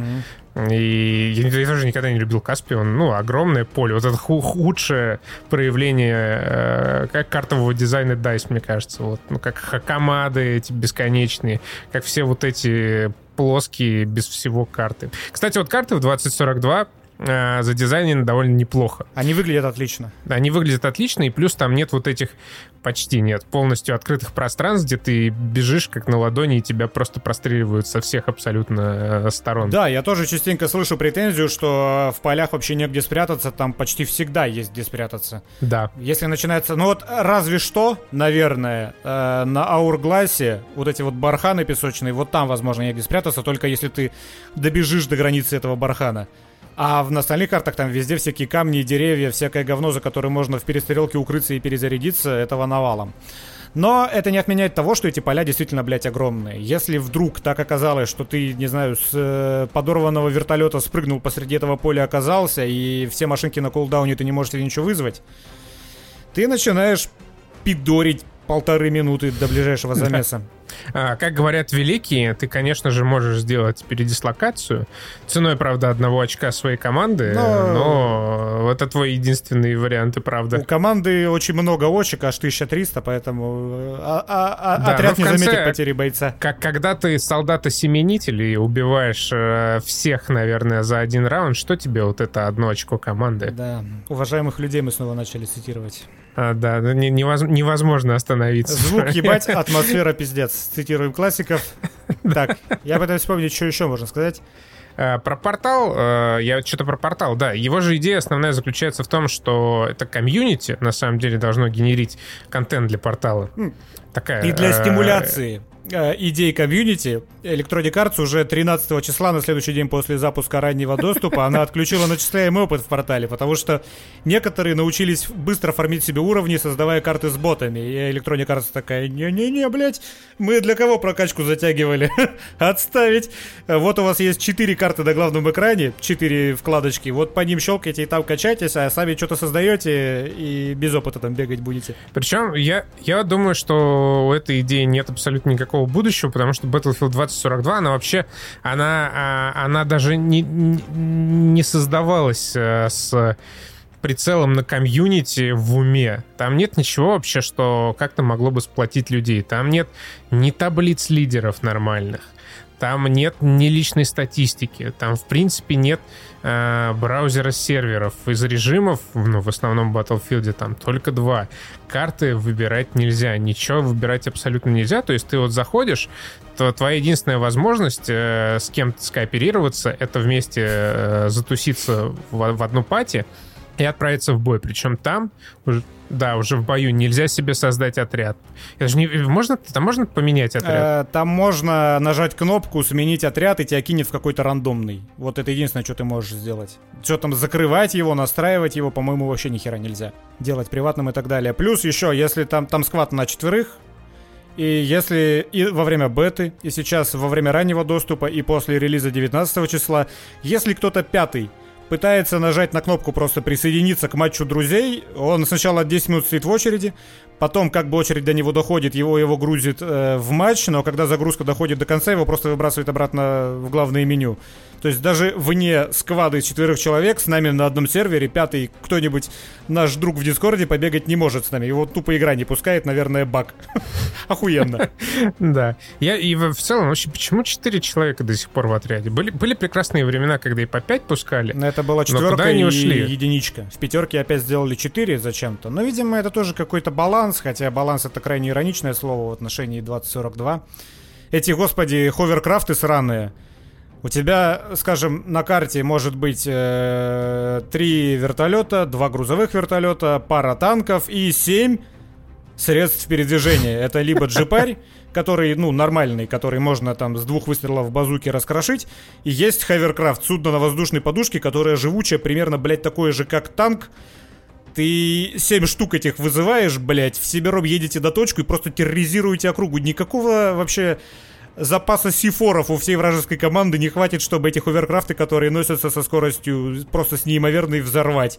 И я, я тоже никогда не любил Каспион. Ну, огромное поле. Вот это ху- худшее проявление э, как картового дизайна DICE, мне кажется. Вот, ну, как хакамады эти бесконечные, как все вот эти плоские, без всего карты. Кстати, вот карты в 2042 э, задизайнены довольно неплохо. Они выглядят отлично. Они выглядят отлично, и плюс там нет вот этих, почти нет, полностью открытых пространств, где ты бежишь как на ладони, и тебя просто простреливают со всех абсолютно э, сторон. Да, я тоже частенько слышу претензию, что в полях вообще негде спрятаться, там почти всегда есть где спрятаться. Да. Если начинается, ну вот разве что, наверное, э, на Аургласе вот эти вот барханы песочные, вот там, возможно, негде спрятаться, только если ты добежишь до границы этого бархана. А в остальных картах там везде всякие камни, деревья, всякое говно, за которое можно в перестрелке укрыться и перезарядиться, этого навалом. Но это не отменяет того, что эти поля действительно, блядь, огромные. Если вдруг так оказалось, что ты, не знаю, с э, подорванного вертолета спрыгнул посреди этого поля оказался, и все машинки на кулдауне ты не можешь ничего вызвать, ты начинаешь пидорить полторы минуты до ближайшего замеса. А, как говорят великие, ты, конечно же, можешь сделать передислокацию ценой, правда, одного очка своей команды, но, но это твой единственный вариант, и правда. У команды очень много очек, аж 1300, поэтому а, а, а, да, отряд не конце, заметит потери бойца. Как, когда ты солдата-семенитель и убиваешь э, всех, наверное, за один раунд, что тебе вот это одно очко команды? Да, уважаемых людей мы снова начали цитировать. А, да, ну, невозможно остановиться. Звук ебать, атмосфера пиздец. Цитируем классиков. Так, я пытаюсь вспомнить, что еще можно сказать. Э, про портал, э, я что-то про портал, да. Его же идея основная заключается в том, что это комьюнити на самом деле должно генерить контент для портала. Такая. И для э, стимуляции Э, идей комьюнити. Electronic Arts уже 13 числа, на следующий день после запуска раннего доступа, она отключила начисляемый опыт в портале, потому что некоторые научились быстро фармить себе уровни, создавая карты с ботами. И Electronic Arts такая, не-не-не, блядь, мы для кого прокачку затягивали? Отставить. Вот у вас есть 4 карты на главном экране, 4 вкладочки, вот по ним щелкайте и там качайтесь, а сами что-то создаете и без опыта там бегать будете. Причем я, я думаю, что у этой идеи нет абсолютно никакого никакого будущего, потому что Battlefield 2042, она вообще, она, а, она даже не, не создавалась э, с прицелом на комьюнити в уме. Там нет ничего вообще, что как-то могло бы сплотить людей. Там нет ни таблиц лидеров нормальных. Там нет ни личной статистики. Там, в принципе, нет э, браузера серверов. Из режимов, ну, в основном в Battlefield, там только два. Карты выбирать нельзя. Ничего выбирать абсолютно нельзя. То есть ты вот заходишь, то твоя единственная возможность э, с кем-то скооперироваться, это вместе э, затуситься в, в одну пати, и отправиться в бой. Причем там, уже, да, уже в бою нельзя себе создать отряд. Это же не, можно, там можно поменять отряд? Э, там можно нажать кнопку, сменить отряд, и тебя кинет в какой-то рандомный. Вот это единственное, что ты можешь сделать. Что там, закрывать его, настраивать его, по-моему, вообще ни хера нельзя. Делать приватным и так далее. Плюс еще, если там, там сквад на четверых, и если и во время беты, и сейчас во время раннего доступа, и после релиза 19 числа, если кто-то пятый пытается нажать на кнопку просто присоединиться к матчу друзей. Он сначала 10 минут стоит в очереди, потом как бы очередь до него доходит, его его грузит э, в матч, но когда загрузка доходит до конца, его просто выбрасывает обратно в главное меню. То есть даже вне сквады из четверых человек с нами на одном сервере, пятый кто-нибудь, наш друг в Дискорде, побегать не может с нами. Его тупо игра не пускает, наверное, баг. Охуенно. Да. Я и в целом, вообще, почему четыре человека до сих пор в отряде? Были, были прекрасные времена, когда и по пять пускали. Но это была четверка и единичка. В пятерке опять сделали четыре зачем-то. Но, видимо, это тоже какой-то баланс, хотя баланс это крайне ироничное слово в отношении 2042. Эти, господи, ховеркрафты сраные. У тебя, скажем, на карте может быть э, три вертолета, два грузовых вертолета, пара танков и семь средств передвижения. Это либо джипарь, который, ну, нормальный, который можно там с двух выстрелов базуки раскрошить, и есть хаверкрафт, судно на воздушной подушке, которое живучее, примерно, блядь, такое же, как танк, ты семь штук этих вызываешь, блядь, в Сибиром едете до точку и просто терроризируете округу. Никакого вообще запаса сифоров у всей вражеской команды не хватит, чтобы эти ховеркрафты, которые носятся со скоростью просто с неимоверной, взорвать.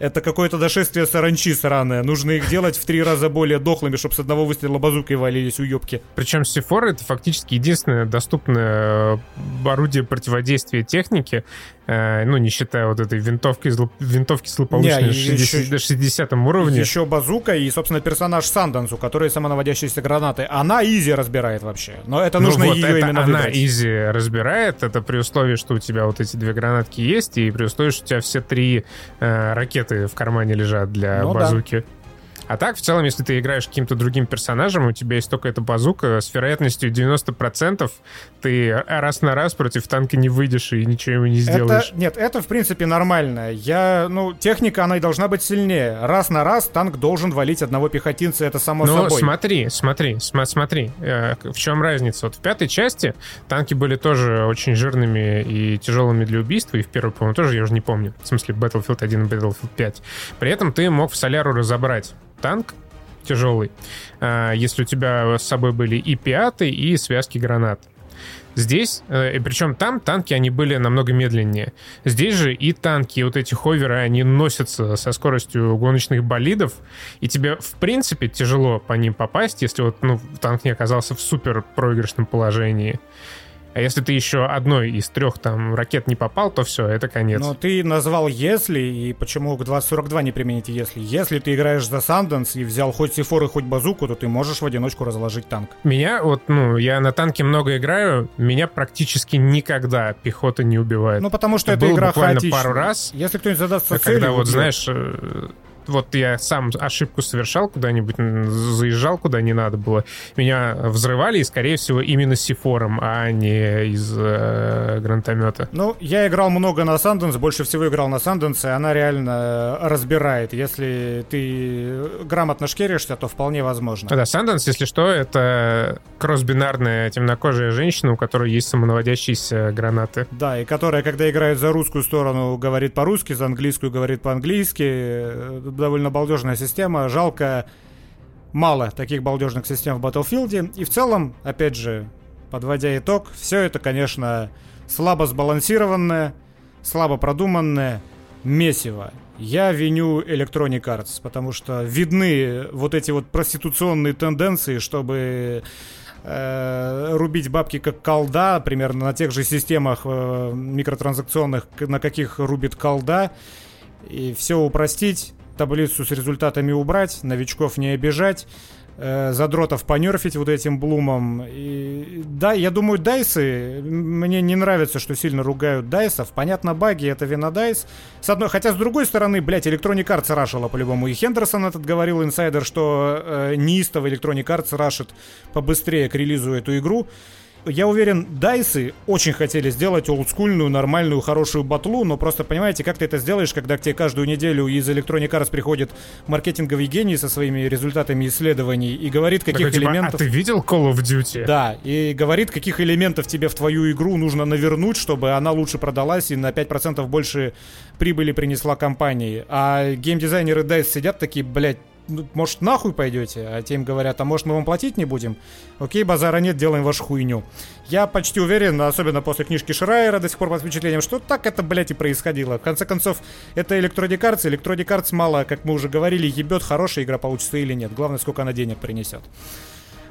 Это какое-то дошествие саранчи сраное. Нужно их делать в три раза более дохлыми, чтобы с одного выстрела базукой валились уебки. Причем сифоры это фактически единственное доступное э, орудие противодействия техники, э, ну, не считая вот этой винтовки, винтовки злополучной на 60, до 60 уровне. Еще базука и, собственно, персонаж Сандансу, который самонаводящиеся гранаты. Она изи разбирает вообще. Но это ну нужно ну вот, ее это именно она выбрать. изи разбирает. Это при условии, что у тебя вот эти две гранатки есть, и при условии, что у тебя все три э, ракеты в кармане лежат для ну, базуки. Да. А так, в целом, если ты играешь каким-то другим персонажем, у тебя есть только эта базука, с вероятностью 90% ты раз на раз против танка не выйдешь и ничего ему не сделаешь. Это, нет, это, в принципе, нормально. Я, ну, техника, она и должна быть сильнее. Раз на раз танк должен валить одного пехотинца, это само Но собой. смотри, смотри, см- смотри, э, в чем разница? Вот в пятой части танки были тоже очень жирными и тяжелыми для убийства, и в первой, по-моему, тоже, я уже не помню. В смысле, Battlefield 1 и Battlefield 5. При этом ты мог в Соляру разобрать танк тяжелый, э, если у тебя с собой были и пиаты, и связки гранат. Здесь, э, и причем там танки, они были намного медленнее. Здесь же и танки, и вот эти ховеры, они носятся со скоростью гоночных болидов, и тебе, в принципе, тяжело по ним попасть, если вот ну, танк не оказался в супер проигрышном положении. А если ты еще одной из трех там ракет не попал, то все, это конец. Но ты назвал «если», и почему к 2042 не применить «если»? Если ты играешь за Санденс и взял хоть сифор и хоть базуку, то ты можешь в одиночку разложить танк. Меня вот, ну, я на танке много играю, меня практически никогда пехота не убивает. Ну, потому что это, игра буквально хаотичная. пару раз. Если кто-нибудь задастся А целью... когда вот, убьет. знаешь, э, вот я сам ошибку совершал куда-нибудь, заезжал куда не надо было, меня взрывали, и, скорее всего, именно сифором, а не из э, гранатомета. Ну, я играл много на Санденс, больше всего играл на Санденс, и она реально э, разбирает. Если ты грамотно шкеришься, то вполне возможно. Да, Санденс, если что, это кросс-бинарная темнокожая женщина, у которой есть самонаводящиеся гранаты. Да, и которая, когда играет за русскую сторону, говорит по-русски, за английскую говорит по-английски. Довольно балдежная система. Жалко, мало таких балдежных систем в Battlefield. И в целом, опять же, подводя итог, все это, конечно, слабо сбалансированное, слабо продуманное месиво. Я виню Electronic Arts, потому что видны вот эти вот проституционные тенденции, чтобы э, рубить бабки как колда, примерно на тех же системах э, микротранзакционных, на каких рубит колда, и все упростить, таблицу с результатами убрать, новичков не обижать, э, задротов понерфить вот этим блумом. И, да, я думаю, дайсы, мне не нравится, что сильно ругают дайсов. Понятно, баги, это вина дайс. С одной, хотя, с другой стороны, блядь, Electronic Arts рашила по-любому. И Хендерсон этот говорил, инсайдер, что э, неистово Electronic Arts рашит побыстрее к релизу эту игру. Я уверен, дайсы очень хотели сделать олдскульную, нормальную, хорошую батлу, но просто понимаете, как ты это сделаешь, когда к тебе каждую неделю из Electronic Arts приходит маркетинговый гений со своими результатами исследований и говорит, каких Такой, типа, элементов... а ты видел Call of Duty? Да, и говорит, каких элементов тебе в твою игру нужно навернуть, чтобы она лучше продалась и на 5% больше прибыли принесла компании. А геймдизайнеры DICE сидят такие, блядь, ну, может, нахуй пойдете? А те им говорят, а может, мы вам платить не будем? Окей, базара нет, делаем вашу хуйню. Я почти уверен, особенно после книжки Шрайера, до сих пор под впечатлением, что так это, блядь, и происходило. В конце концов, это Electronic Arts. Electronic Arts мало, как мы уже говорили, ебет, хорошая игра получится или нет. Главное, сколько она денег принесет.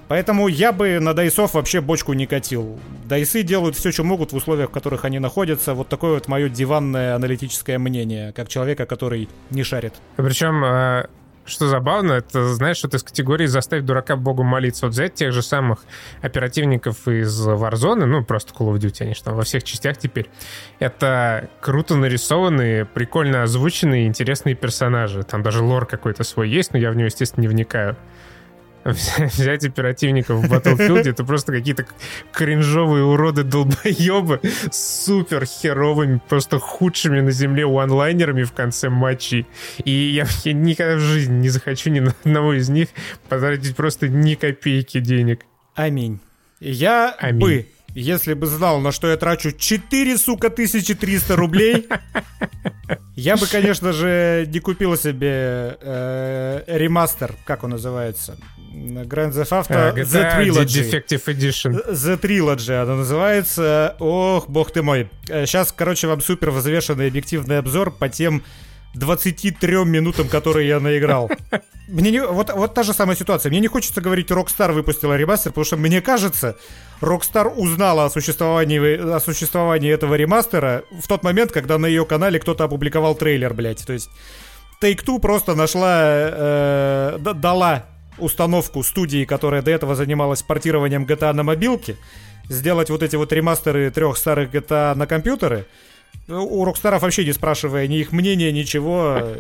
Поэтому я бы на дайсов вообще бочку не катил. Дайсы делают все, что могут в условиях, в которых они находятся. Вот такое вот мое диванное аналитическое мнение, как человека, который не шарит. Причем, э, что забавно, это, знаешь, что-то из категории «заставь дурака Богу молиться». Вот взять тех же самых оперативников из Warzone, ну, просто Call of Duty, они же там во всех частях теперь. Это круто нарисованные, прикольно озвученные, интересные персонажи. Там даже лор какой-то свой есть, но я в него, естественно, не вникаю. Взять оперативников в Battlefield это просто какие-то кринжовые уроды долбоебы с супер херовыми, просто худшими на земле онлайнерами в конце матчей. И я, я никогда в жизни не захочу ни на одного из них потратить просто ни копейки денег. Аминь. Я Аминь. бы, если бы знал, на что я трачу 4, сука, 1300 рублей, я бы, конечно же, не купил себе э, ремастер, как он называется, Grand Theft Auto А, The GTA Trilogy. Defective Edition. The Trilogy она называется. Ох, бог ты мой. Сейчас, короче, вам супер взвешенный объективный обзор по тем 23 минутам, которые я наиграл. Мне не, вот, вот та же самая ситуация. Мне не хочется говорить, Rockstar выпустила ремастер, потому что мне кажется, Rockstar узнала о существовании, о существовании этого ремастера в тот момент, когда на ее канале кто-то опубликовал трейлер, блядь. То есть Take-Two просто нашла, э, дала установку студии, которая до этого занималась портированием GTA на мобилке, сделать вот эти вот ремастеры трех старых GTA на компьютеры. У Рокстаров вообще не спрашивая ни их мнения, ничего.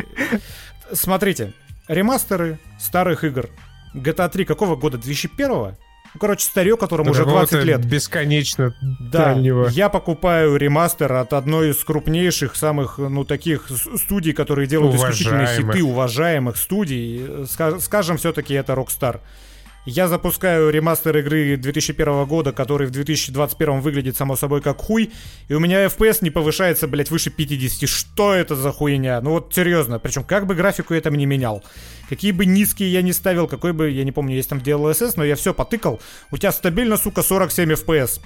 Смотрите, ремастеры старых игр. GTA 3 какого года? 2001 -го? Ну, короче, старье, которому уже 20 лет. Бесконечно да, дальнего. Я покупаю ремастер от одной из крупнейших, самых, ну, таких студий, которые делают исключительно хиты, уважаемых студий. Скажем, все-таки это Rockstar. Я запускаю ремастер игры 2001 года, который в 2021 выглядит, само собой, как хуй, и у меня FPS не повышается, блядь, выше 50. Что это за хуйня? Ну вот серьезно, причем как бы графику я там не менял. Какие бы низкие я не ставил, какой бы, я не помню, есть там DLSS, но я все потыкал. У тебя стабильно, сука, 47 FPS.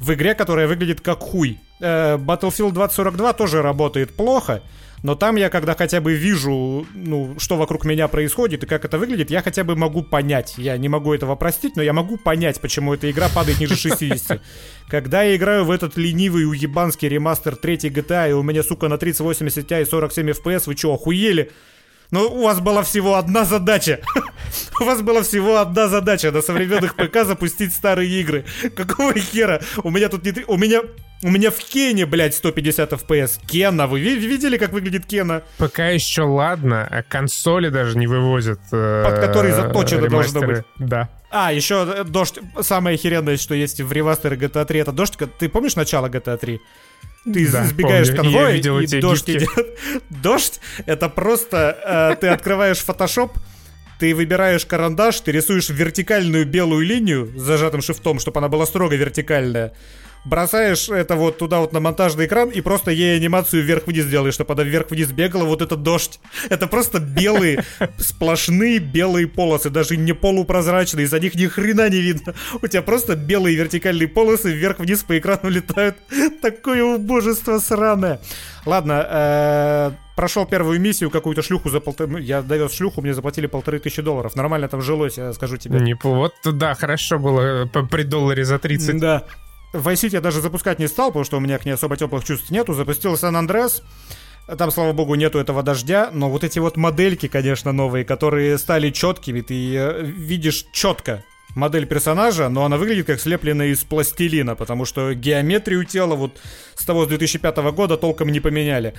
В игре, которая выглядит как хуй. Э, Battlefield 2042 тоже работает плохо, но там я, когда хотя бы вижу, ну, что вокруг меня происходит и как это выглядит, я хотя бы могу понять. Я не могу этого простить, но я могу понять, почему эта игра падает ниже 60. Когда я играю в этот ленивый уебанский ремастер 3 GTA, и у меня, сука, на 3080 Ti и 47 FPS, вы что, охуели? Ну, у вас была всего одна задача. у вас была всего одна задача на современных ПК запустить старые игры. Какого хера? У меня тут не... У меня... У меня в Кене, блядь, 150 FPS. Кена, вы видели, как выглядит Кена? ПК еще ладно, а консоли даже не вывозят. Э, Под которые заточено должно быть. Да. А, еще э, дождь. Самое охеренное, что есть в ремастере GTA 3, это дождь. Ты помнишь начало GTA 3? Ты да, сбегаешь помню. конвоя, и дождь идет. Дождь — это просто э, ты открываешь Photoshop, ты выбираешь карандаш, ты рисуешь вертикальную белую линию с зажатым шифтом, чтобы она была строго вертикальная бросаешь это вот туда вот на монтажный экран и просто ей анимацию вверх-вниз делаешь, чтобы она вверх-вниз бегала, вот этот дождь. Это просто белые, сплошные белые полосы, даже не полупрозрачные, за них ни хрена не видно. У тебя просто белые вертикальные полосы вверх-вниз по экрану летают. Такое убожество сраное. Ладно, э, прошел первую миссию, какую-то шлюху за полторы... Ну, я довез шлюху, мне заплатили полторы тысячи долларов. Нормально там жилось, я скажу тебе. Не, вот да, хорошо было при долларе за 30. Да. Vice City я даже запускать не стал, потому что у меня к ней особо теплых чувств нету. Запустил Сан Андреас. Там, слава богу, нету этого дождя, но вот эти вот модельки, конечно, новые, которые стали четкими, ты э, видишь четко модель персонажа, но она выглядит как слепленная из пластилина, потому что геометрию тела вот с того с 2005 года толком не поменяли.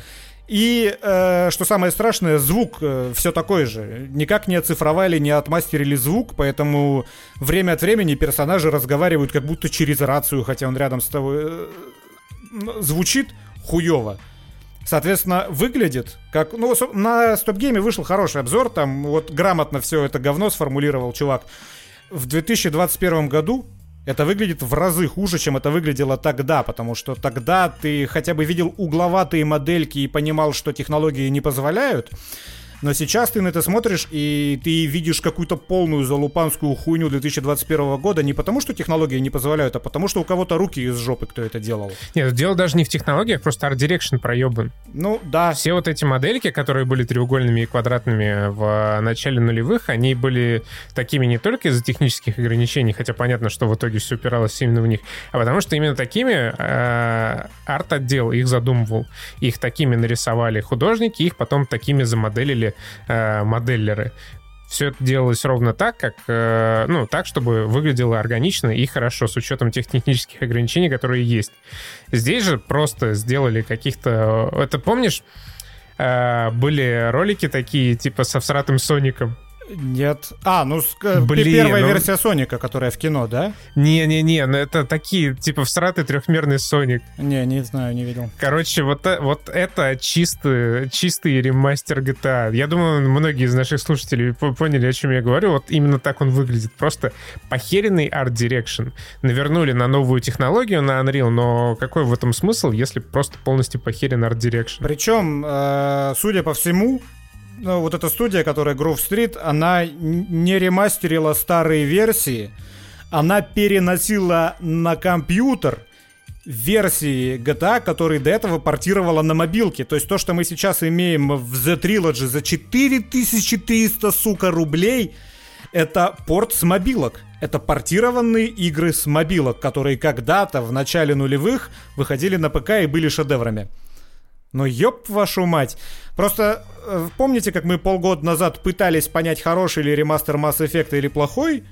И, э, что самое страшное, звук э, все такой же. Никак не оцифровали, не отмастерили звук, поэтому время от времени персонажи разговаривают как будто через рацию, хотя он рядом с тобой. Э, звучит хуево. Соответственно, выглядит как... Ну, на стоп-гейме вышел хороший обзор, там вот грамотно все это говно сформулировал чувак. В 2021 году это выглядит в разы хуже, чем это выглядело тогда, потому что тогда ты хотя бы видел угловатые модельки и понимал, что технологии не позволяют. Но сейчас ты на это смотришь, и ты видишь какую-то полную залупанскую хуйню 2021 года не потому, что технологии не позволяют, а потому, что у кого-то руки из жопы кто это делал. Нет, дело даже не в технологиях, просто Art Direction проебан. Ну, да. Все вот эти модельки, которые были треугольными и квадратными в начале нулевых, они были такими не только из-за технических ограничений, хотя понятно, что в итоге все упиралось именно в них, а потому что именно такими э, арт-отдел их задумывал. Их такими нарисовали художники, их потом такими замоделили были э, моделлеры. Все это делалось ровно так, как, э, ну, так, чтобы выглядело органично и хорошо, с учетом тех технических ограничений, которые есть. Здесь же просто сделали каких-то... Это помнишь, э, были ролики такие, типа, со всратым Соником? Нет. А, ну Блин, первая ну... версия Соника, которая в кино, да? Не-не-не, ну это такие, типа, всратый трехмерный Соник. Не, не знаю, не видел. Короче, вот, э, вот это чистый, чистый ремастер GTA. Я думаю, многие из наших слушателей поняли, о чем я говорю. Вот именно так он выглядит. Просто похеренный Art Direction. Навернули на новую технологию, на Unreal, но какой в этом смысл, если просто полностью похерен Art Direction? Причем, э, судя по всему, ну, вот эта студия, которая Grove Street, она не ремастерила старые версии, она переносила на компьютер версии GTA, которые до этого портировала на мобилке. То есть то, что мы сейчас имеем в The Trilogy за 4300, сука, рублей, это порт с мобилок. Это портированные игры с мобилок, которые когда-то в начале нулевых выходили на ПК и были шедеврами. Но ёб вашу мать. Просто э, помните, как мы полгода назад пытались понять, хороший ли ремастер Mass Effect или плохой?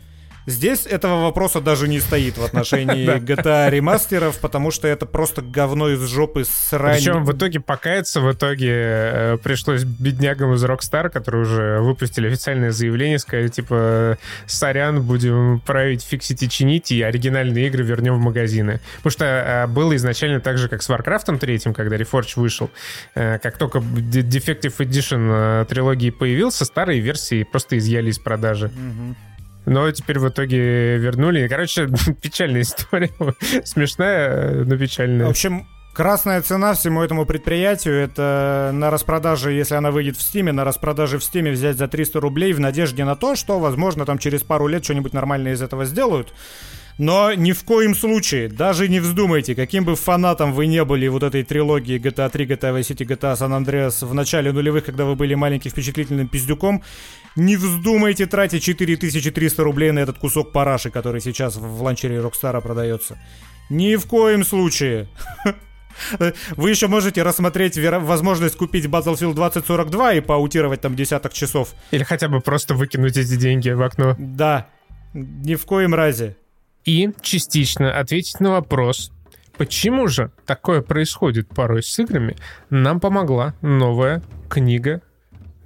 Здесь этого вопроса даже не стоит в отношении GTA ремастеров, потому что это просто говно из жопы срань. Причем в итоге покаяться в итоге э, пришлось беднягам из Rockstar, которые уже выпустили официальное заявление, сказали, типа, сорян, будем править, фиксить и чинить, и оригинальные игры вернем в магазины. Потому что э, было изначально так же, как с Warcraft 3, когда Reforge вышел. Э, как только Defective Edition трилогии появился, старые версии просто изъяли из продажи. Угу. Но теперь в итоге вернули. Короче, печальная история. Смешная, но печальная. В общем, Красная цена всему этому предприятию это на распродаже, если она выйдет в Стиме, на распродаже в Стиме взять за 300 рублей в надежде на то, что, возможно, там через пару лет что-нибудь нормальное из этого сделают. Но ни в коем случае, даже не вздумайте, каким бы фанатом вы не были вот этой трилогии GTA 3, GTA Vice City, GTA San Andreas в начале нулевых, когда вы были маленьким впечатлительным пиздюком, не вздумайте тратить 4300 рублей на этот кусок параши, который сейчас в ланчере Рокстара продается. Ни в коем случае. Вы еще можете рассмотреть возможность купить Battlefield 2042 и поаутировать там десяток часов. Или хотя бы просто выкинуть эти деньги в окно. Да, ни в коем разе и частично ответить на вопрос, почему же такое происходит порой с играми, нам помогла новая книга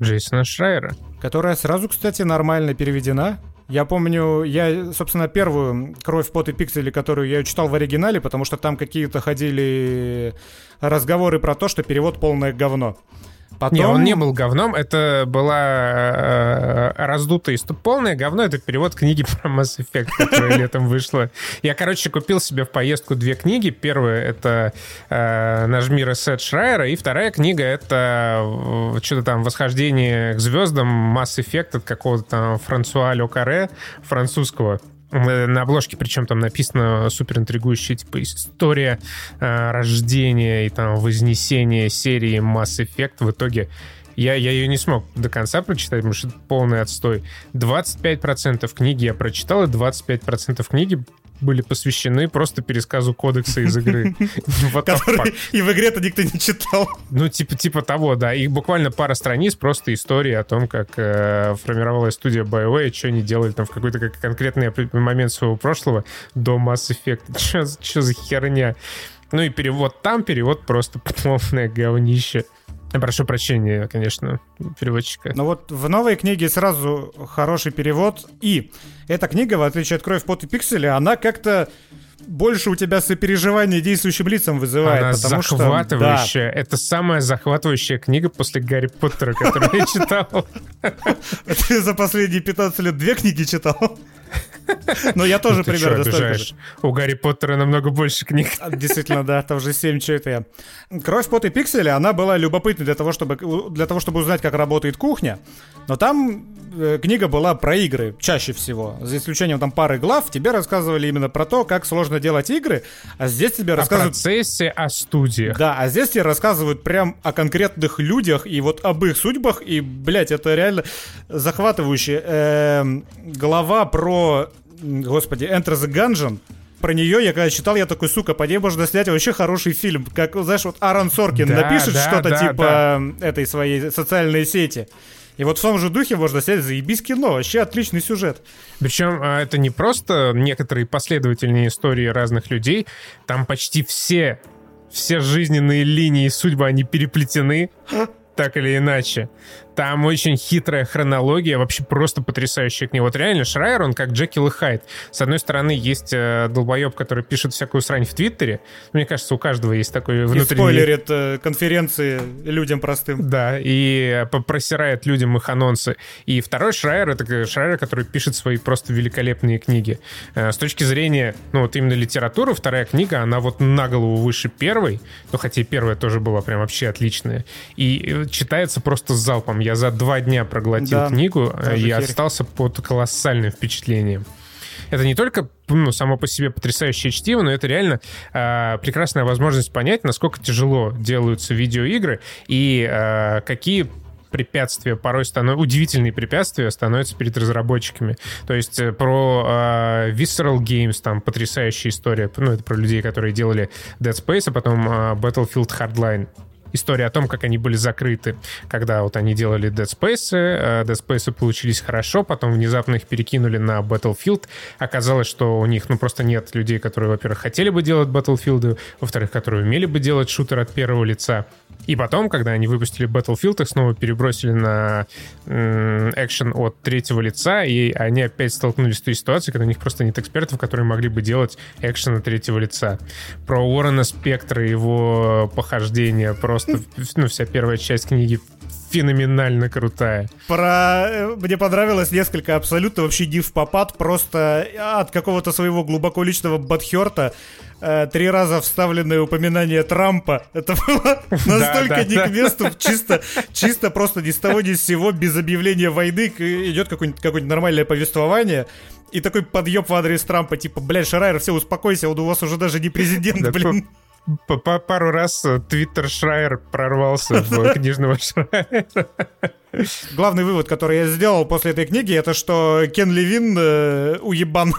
Джейсона Шрайера. Которая сразу, кстати, нормально переведена. Я помню, я, собственно, первую «Кровь, пот и пиксели», которую я читал в оригинале, потому что там какие-то ходили разговоры про то, что перевод полное говно. Потом... Не, он не был говном, это была э, раздутая история. Полное говно — это перевод книги про Mass Effect, которая летом вышла. Я, короче, купил себе в поездку две книги. Первая — это э, «Наш мир Эссет Шрайера», и вторая книга — это э, что-то там «Восхождение к звездам», Mass Effect от какого-то там Франсуа Ле Каре, французского. На обложке, причем там написано супер интригующая, типа, история э, рождения и там вознесения серии Mass Effect. В итоге я, я ее не смог до конца прочитать, потому что это полный отстой. 25% книги я прочитал, и 25% книги были посвящены просто пересказу кодекса из игры. Который и в игре-то никто не читал. Ну, типа, типа того, да. Их буквально пара страниц, просто истории о том, как э, формировалась студия BioWare, что они делали там в какой-то как конкретный момент своего прошлого до Mass Effect. Что за херня? Ну и перевод там, перевод просто полное говнище. Прошу прощения, конечно, переводчика. Ну вот в новой книге сразу хороший перевод. И эта книга, в отличие от «Кровь, пот и пиксели», она как-то больше у тебя сопереживание действующим лицам вызывает. Она потому захватывающая. Что, да. Это самая захватывающая книга после Гарри Поттера, которую я читал. Ты за последние 15 лет две книги читал? Но я тоже ну, примерно столько же. У Гарри Поттера намного больше книг. А, действительно, да, там же 7, что это я. «Кровь, пот и пиксели», она была любопытной для того, чтобы, для того, чтобы узнать, как работает кухня. Но там э, книга была про игры, чаще всего. За исключением там пары глав, тебе рассказывали именно про то, как сложно делать игры, а здесь тебе рассказывают... О процессе, о студиях. Да, а здесь тебе рассказывают прям о конкретных людях и вот об их судьбах, и, блядь, это реально захватывающе. Эм, глава про господи, Enter the Gungeon, про нее я когда читал, я такой, сука, по ней можно снять вообще хороший фильм. Как, знаешь, вот Аарон Соркин да, напишет да, что-то да, типа да. этой своей социальной сети. И вот в том же духе можно снять заебись кино. Вообще отличный сюжет. Причем а, это не просто некоторые последовательные истории разных людей. Там почти все, все жизненные линии и судьбы, они переплетены так или иначе. Там очень хитрая хронология, вообще просто потрясающая книга. Вот реально Шрайер, он как Джекил и Хайд. С одной стороны, есть э, долбоеб, который пишет всякую срань в Твиттере. Мне кажется, у каждого есть такой внутренний... И спойлерит э, конференции людям простым. Да, и просирает людям их анонсы. И второй Шрайер, это Шрайер, который пишет свои просто великолепные книги. Э, с точки зрения, ну вот именно литературы, вторая книга, она вот на голову выше первой, ну хотя и первая тоже была прям вообще отличная. И э, читается просто залпом. Я за два дня проглотил да, книгу и херь. остался под колоссальным впечатлением. Это не только ну, само по себе потрясающее чтиво, но это реально э, прекрасная возможность понять, насколько тяжело делаются видеоигры и э, какие препятствия порой становятся, удивительные препятствия становятся перед разработчиками. То есть э, про э, Visceral Games, там потрясающая история, ну, это про людей, которые делали Dead Space, а потом э, Battlefield Hardline история о том, как они были закрыты, когда вот они делали Dead Space, э, Dead Space получились хорошо, потом внезапно их перекинули на Battlefield. Оказалось, что у них, ну, просто нет людей, которые, во-первых, хотели бы делать Battlefield, во-вторых, которые умели бы делать шутер от первого лица. И потом, когда они выпустили Battlefield, их снова перебросили на экшен от третьего лица, и они опять столкнулись с той ситуацией, когда у них просто нет экспертов, которые могли бы делать экшен от третьего лица. Про Уоррена Спектра его похождения, просто ну, вся первая часть книги феноменально крутая. Про... Э, мне понравилось несколько абсолютно вообще див попад, просто от какого-то своего глубоко личного бадхерта э, три раза вставленное упоминание Трампа. Это было настолько не к месту, чисто, чисто просто ни с того ни с сего, без объявления войны идет какое-нибудь какое нормальное повествование. И такой подъеб в адрес Трампа, типа, блядь, Шарайер, все, успокойся, он у вас уже даже не президент, блин пару раз э, Твиттер Шрайер прорвался в книжного Шрайера. Главный вывод, который я сделал после этой книги, это что Кен Левин э, уебан.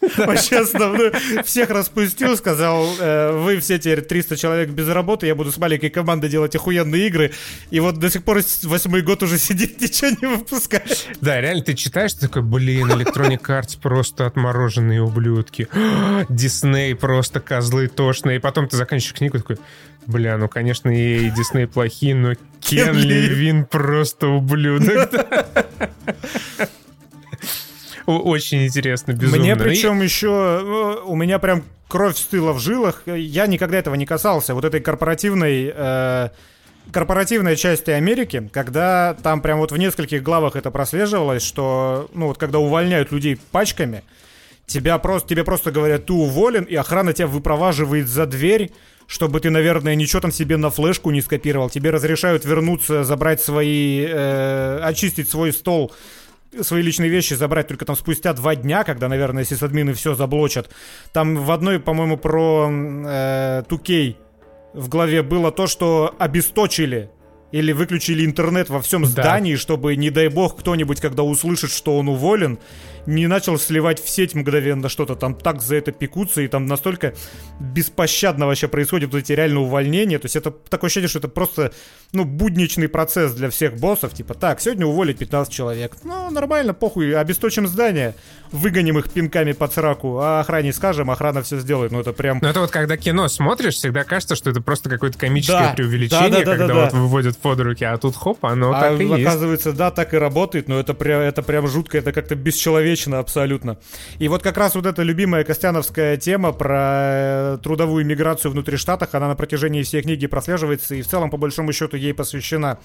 Вообще основной всех распустил, сказал, э, вы все теперь 300 человек без работы, я буду с маленькой командой делать охуенные игры. И вот до сих пор восьмой год уже сидит, ничего не выпускает. Да, реально, ты читаешь, ты такой, блин, Electronic Arts просто отмороженные ублюдки. Дисней просто козлы тошные. И потом ты заканчиваешь книгу такой, бля, ну, конечно, и Дисней плохие, но Кен Левин просто ублюдок. Очень интересно, безумно. Мне причем еще, э, у меня прям кровь стыла в жилах. Я никогда этого не касался. Вот этой корпоративной... Э, корпоративной части Америки, когда там прям вот в нескольких главах это прослеживалось, что, ну вот когда увольняют людей пачками, тебя просто, тебе просто говорят, ты уволен, и охрана тебя выпроваживает за дверь, чтобы ты, наверное, ничего там себе на флешку не скопировал. Тебе разрешают вернуться, забрать свои, э, очистить свой стол свои личные вещи забрать только там спустя два дня, когда, наверное, если админы все заблочат. Там в одной, по-моему, про э, 2K в главе было то, что обесточили или выключили интернет во всем здании, да. чтобы, не дай бог, кто-нибудь, когда услышит, что он уволен, не начал сливать в сеть мгновенно что-то, там так за это пекутся, и там настолько беспощадно вообще происходит вот эти реально увольнения, то есть это такое ощущение, что это просто, ну, будничный процесс для всех боссов, типа, так, сегодня уволить 15 человек, ну, нормально, похуй, обесточим здание, выгоним их пинками под сраку, а охране скажем, охрана все сделает, ну, это прям... Ну, это вот когда кино смотришь, всегда кажется, что это просто какое-то комическое да, преувеличение, да, да, да, когда да, да. вот выводят под руки, а тут хоп, оно а так и оказывается, есть. да, так и работает, но это прям, это прям жутко, это как-то бесчеловечно вечно абсолютно. И вот как раз вот эта любимая Костяновская тема про э, трудовую миграцию внутри штатах, она на протяжении всей книги прослеживается и в целом, по большому счету, ей посвящена.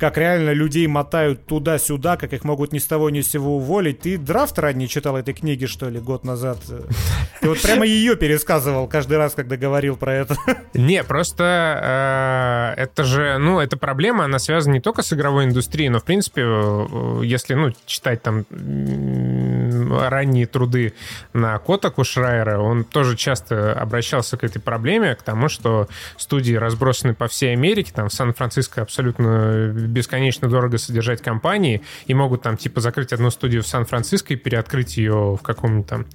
Как реально людей мотают туда-сюда, как их могут ни с того ни с сего уволить. Ты драфт ранний читал этой книги, что ли, год назад? Ты вот прямо ее пересказывал каждый раз, когда говорил про это. Не, просто э, это же, ну, эта проблема, она связана не только с игровой индустрией, но, в принципе, э, если, ну, читать там ранние труды на Котаку Шрайера, он тоже часто обращался к этой проблеме, к тому, что студии разбросаны по всей Америке, там в Сан-Франциско абсолютно бесконечно дорого содержать компании, и могут там типа закрыть одну студию в Сан-Франциско и переоткрыть ее в каком-нибудь там,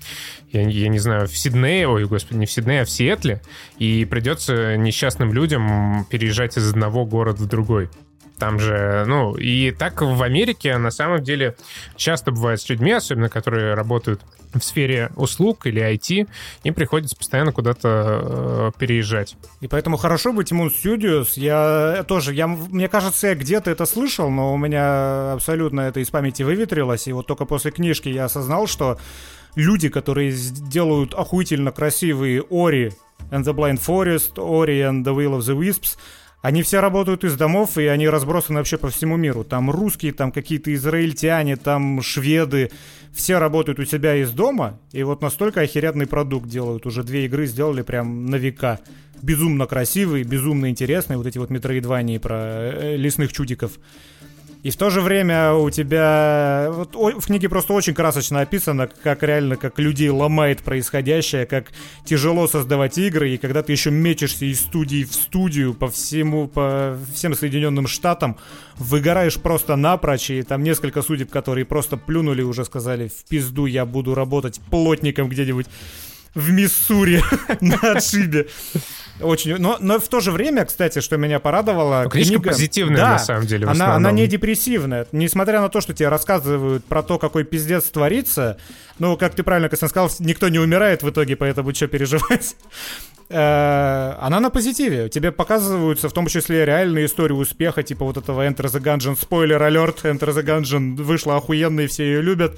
я, я не знаю, в Сиднее, ой, господи, не в Сиднее, а в Сиэтле, и придется несчастным людям переезжать из одного города в другой. Там же, ну, и так в Америке на самом деле часто бывает с людьми, особенно которые работают в сфере услуг или IT, им приходится постоянно куда-то э, переезжать. И поэтому хорошо быть Moon Studios. Я тоже, я, мне кажется, я где-то это слышал, но у меня абсолютно это из памяти выветрилось. И вот только после книжки я осознал, что люди, которые делают охуительно красивые Ori and the Blind Forest, Ori and the Will of the Wisps, они все работают из домов, и они разбросаны вообще по всему миру. Там русские, там какие-то израильтяне, там шведы. Все работают у себя из дома, и вот настолько охерятный продукт делают. Уже две игры сделали прям на века. Безумно красивые, безумно интересные. Вот эти вот метроидвании про э, лесных чудиков. И в то же время у тебя... Вот, в книге просто очень красочно описано, как реально, как людей ломает происходящее, как тяжело создавать игры, и когда ты еще мечешься из студии в студию по всему, по всем Соединенным Штатам, выгораешь просто напрочь, и там несколько судеб, которые просто плюнули, уже сказали, в пизду я буду работать плотником где-нибудь в Миссури на отшибе. Очень, но, но в то же время, кстати, что меня порадовало... Ну, книжка книга, позитивная, да, на самом деле, она, она не депрессивная. Несмотря на то, что тебе рассказывают про то, какой пиздец творится, ну, как ты правильно, Костян сказал, никто не умирает в итоге, поэтому что переживать? Э, она на позитиве. Тебе показываются в том числе реальные истории успеха, типа вот этого Enter the Gungeon. Спойлер алерт, Enter the Gungeon вышла охуенно, и все ее любят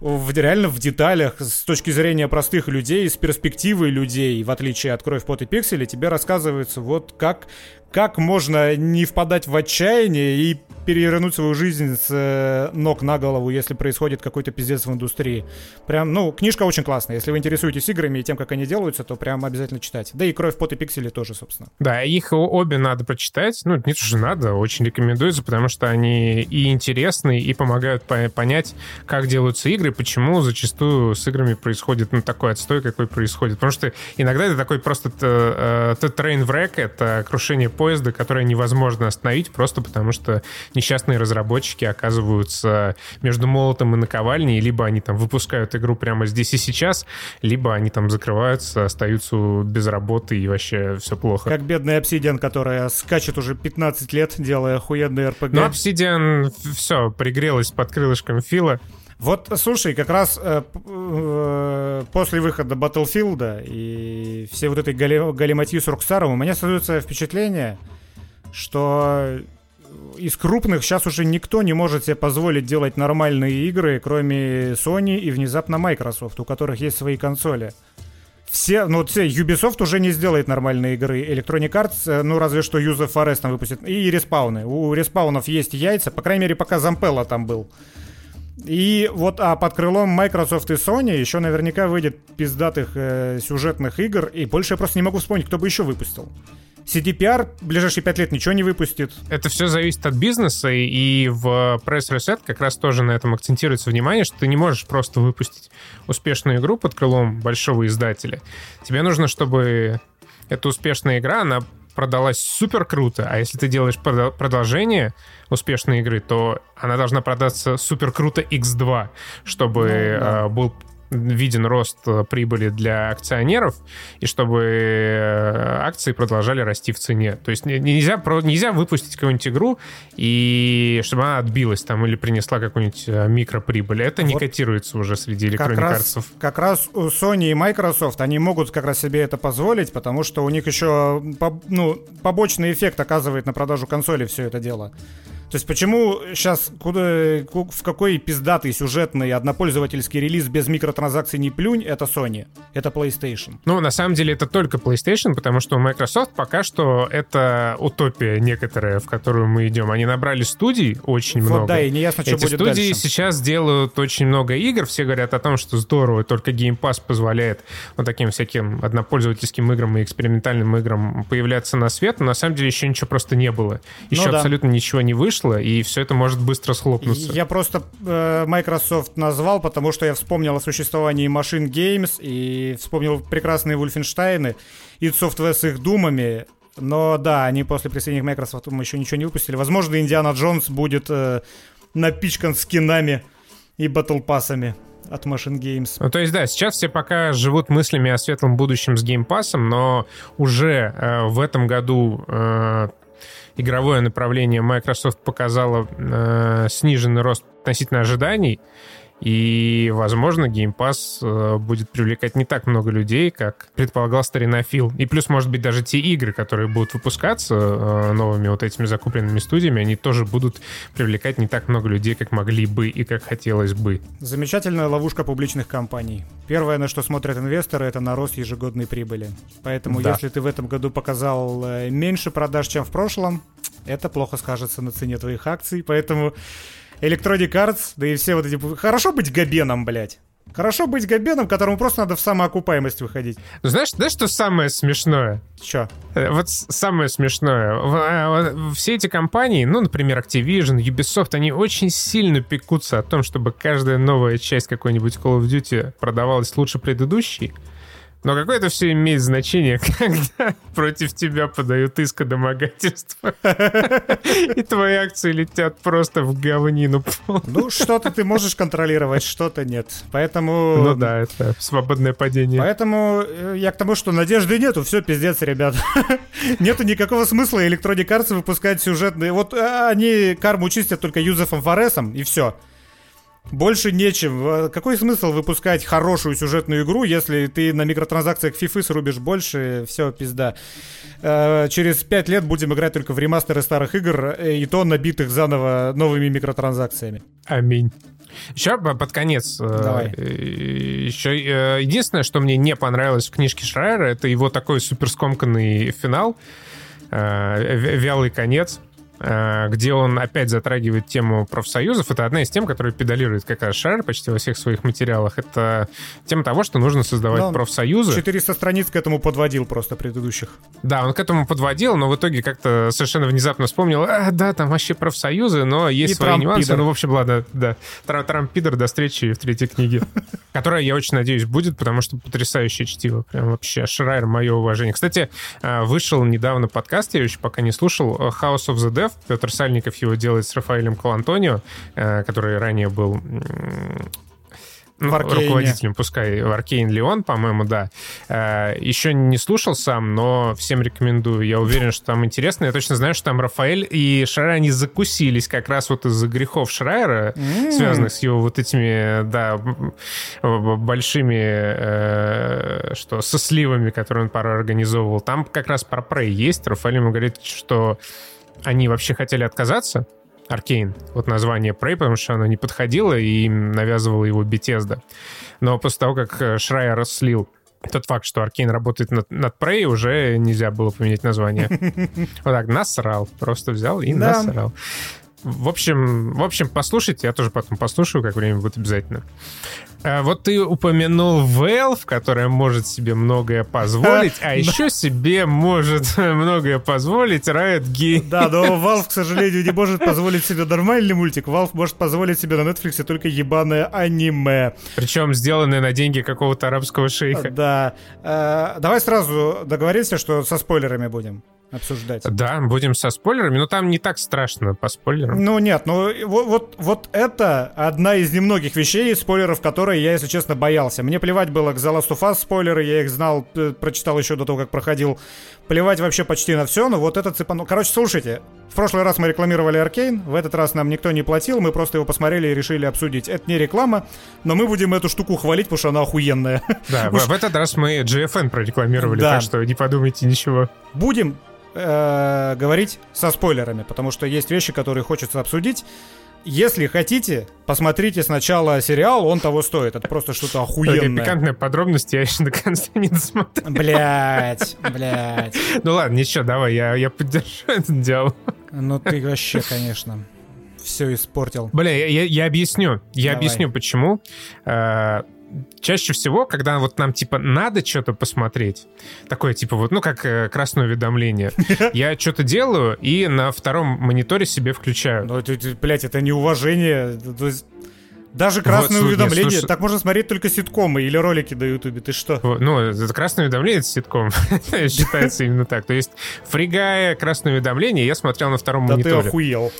в, реально в деталях, с точки зрения простых людей, с перспективы людей, в отличие от «Кровь, пот и пиксели», тебе рассказывается вот как, как можно не впадать в отчаяние и перевернуть свою жизнь с э, ног на голову, если происходит какой-то пиздец в индустрии. Прям, ну, книжка очень классная. Если вы интересуетесь играми и тем, как они делаются, то прям обязательно читать. Да и «Кровь, пот и пиксели» тоже, собственно. Да, их обе надо прочитать. Ну, нет уже надо, очень рекомендуется, потому что они и интересны, и помогают по понять, как делаются игры, почему зачастую с играми происходит ну, такой отстой, какой происходит. Потому что иногда это такой просто э, train wreck, это крушение поезда, которое невозможно остановить просто потому, что несчастные разработчики оказываются между молотом и наковальней, либо они там выпускают игру прямо здесь и сейчас, либо они там закрываются, остаются без работы и вообще все плохо. Как бедный Obsidian, которая скачет уже 15 лет, делая охуенный RPG. Ну, Obsidian все, пригрелась под крылышком Фила. Вот, слушай, как раз э, э, после выхода Battlefield и все вот этой гали, галиматьи с Рокстаром у меня создается впечатление, что из крупных сейчас уже никто не может себе позволить делать нормальные игры, кроме Sony и внезапно Microsoft, у которых есть свои консоли. Все, ну все, Ubisoft уже не сделает нормальные игры. Electronic Arts, э, ну разве что Юзеф Фарес там выпустит. И респауны. У респаунов есть яйца, по крайней мере, пока Зампелла там был. И вот, а под крылом Microsoft и Sony еще наверняка выйдет пиздатых э, сюжетных игр, и больше я просто не могу вспомнить, кто бы еще выпустил. CDPR в ближайшие пять лет ничего не выпустит. Это все зависит от бизнеса, и в Reset как раз тоже на этом акцентируется внимание, что ты не можешь просто выпустить успешную игру под крылом большого издателя. Тебе нужно, чтобы эта успешная игра, она продалась супер круто, а если ты делаешь продолжение успешной игры, то она должна продаться супер круто x2, чтобы ну, да. э, был виден рост э, прибыли для акционеров, и чтобы э, акции продолжали расти в цене. То есть нельзя, нельзя выпустить какую-нибудь игру, и чтобы она отбилась там или принесла какую-нибудь э, микроприбыль. Это вот не котируется уже среди электронных как раз, как раз у Sony и Microsoft, они могут как раз себе это позволить, потому что у них еще ну, побочный эффект оказывает на продажу консоли все это дело. То есть почему сейчас куда, в какой пиздатый сюжетный однопользовательский релиз без микротранзакций не плюнь, это Sony, это PlayStation. Ну, на самом деле это только PlayStation, потому что Microsoft пока что это утопия некоторая, в которую мы идем. Они набрали студий очень вот, много. да, и неясно, что Эти будет студии дальше. сейчас делают очень много игр, все говорят о том, что здорово, только Game Pass позволяет вот таким всяким однопользовательским играм и экспериментальным играм появляться на свет, но на самом деле еще ничего просто не было. Еще ну, да. абсолютно ничего не вышло вышло, и все это может быстро схлопнуться. Я просто э, Microsoft назвал, потому что я вспомнил о существовании Machine Games и вспомнил прекрасные Wolfenstein и Software с их думами. Но да, они после присоединения к Microsoft еще ничего не выпустили. Возможно, Индиана Джонс будет э, напичкан скинами и батлпассами от Machine Games. Ну, то есть, да, сейчас все пока живут мыслями о светлом будущем с геймпасом, но уже э, в этом году э, игровое направление Microsoft показало э, сниженный рост относительно ожиданий, и, возможно, Game Pass э, будет привлекать не так много людей, как предполагал старина Фил. И плюс, может быть, даже те игры, которые будут выпускаться э, новыми вот этими закупленными студиями, они тоже будут привлекать не так много людей, как могли бы и как хотелось бы. Замечательная ловушка публичных компаний. Первое, на что смотрят инвесторы, это на рост ежегодной прибыли. Поэтому, да. если ты в этом году показал э, меньше продаж, чем в прошлом, это плохо скажется на цене твоих акций. Поэтому Electronic Arts, да и все вот эти... Хорошо быть Габеном, блядь. Хорошо быть Габеном, которому просто надо в самоокупаемость выходить. Ну, знаешь, знаешь, что самое смешное? Чё? Э, вот самое смешное. А, все эти компании, ну, например, Activision, Ubisoft, они очень сильно пекутся о том, чтобы каждая новая часть какой-нибудь Call of Duty продавалась лучше предыдущей. Но какое это все имеет значение, когда против тебя подают иск о домогательство, и твои акции летят просто в говнину. Ну, что-то ты можешь контролировать, что-то нет. Поэтому... Ну да, это свободное падение. Поэтому э, я к тому, что надежды нету, все пиздец, ребят. нету никакого смысла Electronic Arts выпускать сюжетные... Вот а, они карму чистят только Юзефом Форесом, и все. Больше нечем. Какой смысл выпускать хорошую сюжетную игру, если ты на микротранзакциях фифы срубишь больше, все, пизда. Э, через пять лет будем играть только в ремастеры старых игр, э, и то набитых заново новыми микротранзакциями. Аминь. Еще под конец. Э, Давай. Еще единственное, что мне не понравилось в книжке Шрайера, это его такой суперскомканный финал, вялый конец. Э, где он опять затрагивает тему профсоюзов. Это одна из тем, которую педалирует как раз Шар почти во всех своих материалах. Это тема того, что нужно создавать да, профсоюзы. 400 страниц к этому подводил просто предыдущих. Да, он к этому подводил, но в итоге как-то совершенно внезапно вспомнил, а, да, там вообще профсоюзы, но есть И свои Трамп нюансы. Пидор. Ну, в общем, ладно, да. Трамп Пидор, до встречи в третьей книге. Которая, я очень надеюсь, будет, потому что потрясающее чтиво. Прям вообще Шрайер, мое уважение. Кстати, э, вышел недавно подкаст, я еще пока не слушал, House of the Dev, Петр Сальников его делает с Рафаэлем Калантонио, э, который ранее был ну, руководителем, пускай в Аркейн Леон, по-моему, да. Э, еще не слушал сам, но всем рекомендую. Я уверен, что там интересно. Я точно знаю, что там Рафаэль и Шрайер, они закусились как раз вот из-за грехов Шрайера, mm. связанных с его вот этими, да, большими, э, что, со сливами, которые он пару организовывал. Там как раз про Prey есть. Рафаэль ему говорит, что они вообще хотели отказаться, Аркейн, вот название Prey, потому что оно не подходило, и им навязывала его Bethesda. Но после того, как э, Шрайер слил тот факт, что Аркейн работает над, над Prey, уже нельзя было поменять название. Вот так, насрал. Просто взял и насрал. В общем, в общем, послушайте, я тоже потом послушаю, как время будет обязательно. А вот ты упомянул Valve, которая может себе многое позволить, а еще себе может многое позволить Riot Games. Да, но Valve, к сожалению, не может позволить себе нормальный мультик. Valve может позволить себе на Netflix только ебаное аниме. Причем сделанное на деньги какого-то арабского шейха. Да. А, давай сразу договоримся, что со спойлерами будем обсуждать. Да, будем со спойлерами, но там не так страшно по спойлерам. Ну нет, ну вот, вот, вот это одна из немногих вещей, спойлеров, которые я, если честно, боялся. Мне плевать было к The Last of Us спойлеры, я их знал, прочитал еще до того, как проходил. Плевать вообще почти на все, но вот это цепану... Короче, слушайте, в прошлый раз мы рекламировали Аркейн, в этот раз нам никто не платил, мы просто его посмотрели и решили обсудить. Это не реклама, но мы будем эту штуку хвалить, потому что она охуенная. Да, в этот раз мы GFN прорекламировали, так что не подумайте ничего. Будем э, говорить со спойлерами, потому что есть вещи, которые хочется обсудить. Если хотите, посмотрите сначала сериал, он того стоит. Это просто что-то охуенное. Такие пикантные подробности я еще до конца не досмотрел. Блять, блять. Ну ладно, ничего, давай, я, я поддержу этот диалог. Ну ты вообще, конечно, все испортил. Бля, я, я, я объясню. Я давай. объясню, почему. Э, чаще всего, когда вот нам, типа, надо что-то посмотреть, такое, типа, вот, ну, как э, красное уведомление, я что-то делаю и на втором мониторе себе включаю. Ну, это, блядь, это неуважение. То есть... Даже красное вот, уведомление. Слушай... Так можно смотреть только ситкомы или ролики на Ютубе. Ты что? Ну, это красное уведомление это ситком. Считается именно так. То есть, фригая красное уведомление, я смотрел на втором мониторе. Да ты охуел.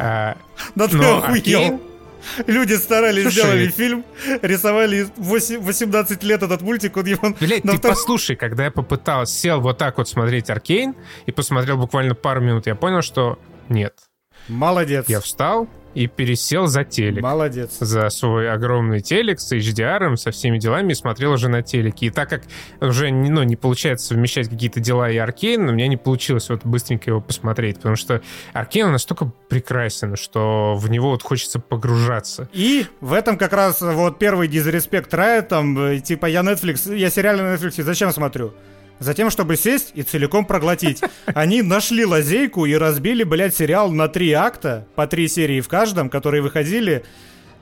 А, да ты охуел. Люди старались, Слушай, сделали фильм, рисовали 8, 18 лет этот мультик, он его... Блять, ты втор... послушай, когда я попытался, сел вот так вот смотреть Аркейн, и посмотрел буквально пару минут, я понял, что нет. Молодец. Я встал, и пересел за телек. Молодец. За свой огромный телек с HDR, со всеми делами, и смотрел уже на телеке. И так как уже ну, не получается совмещать какие-то дела и Аркейн, у меня не получилось вот быстренько его посмотреть, потому что Аркейн настолько прекрасен, что в него вот хочется погружаться. И в этом как раз вот первый дизреспект Riot, там, типа я Netflix, я сериалы на Netflix зачем смотрю? Затем, чтобы сесть и целиком проглотить. Они нашли лазейку и разбили, блядь, сериал на три акта, по три серии в каждом, которые выходили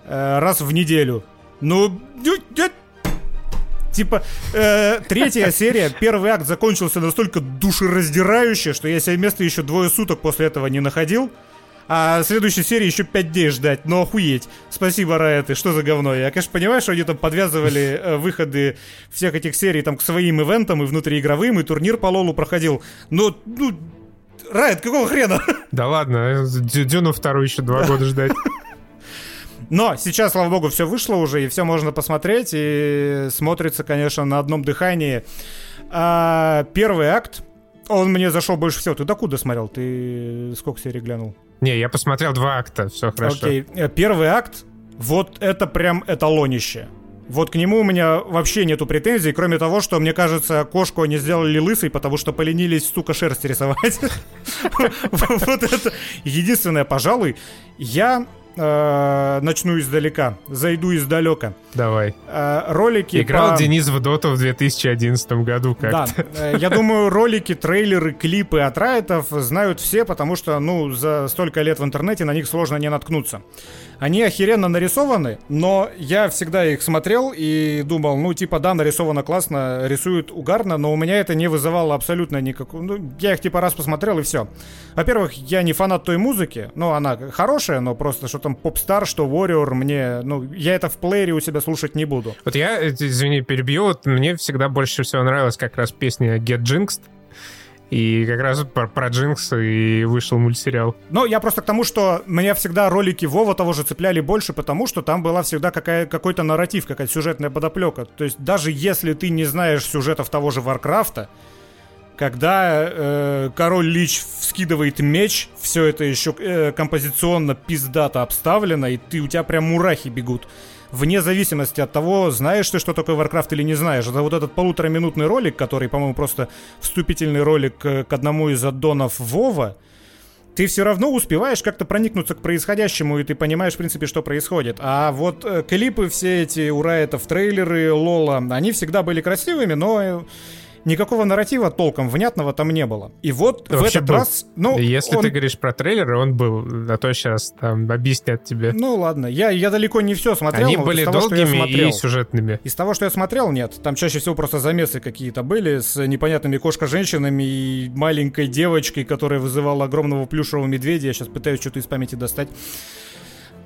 э, раз в неделю. Ну, Типа, э, третья серия, первый акт закончился настолько душераздирающе, что я себе место еще двое суток после этого не находил. А следующей серии еще 5 дней ждать. Ну охуеть. Спасибо, Riot, что за говно? Я, конечно, понимаю, что они там подвязывали э, выходы всех этих серий там к своим ивентам и внутриигровым, и турнир по Лолу проходил. Но, ну, Riot, какого хрена? Да ладно, Дюну вторую еще два года ждать. Но сейчас, слава богу, все вышло уже, и все можно посмотреть, и смотрится, конечно, на одном дыхании. А, первый акт, он мне зашел больше всего. Ты докуда смотрел? Ты сколько серий глянул? Не, я посмотрел два акта, все хорошо. Окей, э, первый акт, вот это прям эталонище. Вот к нему у меня вообще нету претензий, кроме того, что, мне кажется, кошку они сделали лысой, потому что поленились, сука, шерсть рисовать. Вот это единственное, пожалуй. Я э, начну издалека, зайду издалека. Давай. Э, ролики Играл по... Денис в Доту в 2011 году как-то. Да, э, я думаю, ролики, трейлеры, клипы от Райтов знают все, потому что, ну, за столько лет в интернете на них сложно не наткнуться. Они охеренно нарисованы, но я всегда их смотрел и думал, ну, типа, да, нарисовано классно, рисуют угарно, но у меня это не вызывало абсолютно никакого... Ну, я их, типа, раз посмотрел и все. Во-первых, я не фанат той музыки, ну, она хорошая, но просто что там поп-стар, что Warrior, мне... Ну, я это в плеере у себя слушать не буду. Вот я, э, извини, перебью, вот мне всегда больше всего нравилась как раз песня Get Jinxed, и как раз про, про Джинкс и вышел мультсериал. Ну, я просто к тому, что меня всегда ролики Вова того же цепляли больше, потому что там была всегда какая, какой-то нарратив, какая-то сюжетная подоплека. То есть даже если ты не знаешь сюжетов того же Варкрафта, когда э, король Лич вскидывает меч, все это еще э, композиционно пиздато обставлено, и ты, у тебя прям мурахи бегут вне зависимости от того, знаешь ты, что такое Warcraft или не знаешь. Это вот этот полутораминутный ролик, который, по-моему, просто вступительный ролик к одному из аддонов Вова, ты все равно успеваешь как-то проникнуться к происходящему, и ты понимаешь, в принципе, что происходит. А вот э, клипы все эти, ура, это в трейлеры, Лола, они всегда были красивыми, но э, никакого нарратива толком внятного там не было. И вот Вообще в этот был. раз... Ну, Если он... ты говоришь про трейлеры, он был, а то сейчас там объяснят тебе. Ну ладно, я, я далеко не все смотрел. Они были того, долгими смотрел, и сюжетными. Из того, что я смотрел, нет. Там чаще всего просто замесы какие-то были с непонятными кошка-женщинами и маленькой девочкой, которая вызывала огромного плюшевого медведя. Я сейчас пытаюсь что-то из памяти достать.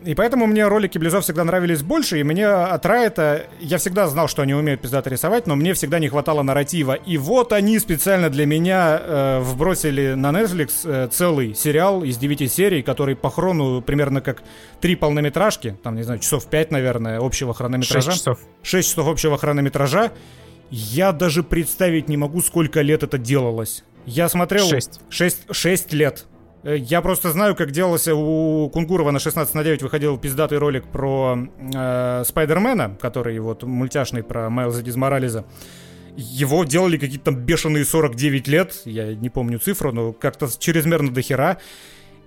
И поэтому мне ролики Близов всегда нравились больше, и мне от Райта, я всегда знал, что они умеют пиздато рисовать, но мне всегда не хватало нарратива. И вот они специально для меня э, вбросили на Netflix э, целый сериал из 9 серий, который по хрону примерно как три полнометражки, там, не знаю, часов 5, наверное, общего хронометража. 6 часов. 6 часов общего хронометража. Я даже представить не могу, сколько лет это делалось. Я смотрел... 6. 6, 6 лет. Э, я просто знаю, как делался у Кунгурова на 16 на 9 выходил пиздатый ролик про э, Спайдермена, который вот мультяшный про Майлза Дизморализа. Его делали какие-то там бешеные 49 лет, я не помню цифру, но как-то чрезмерно дохера.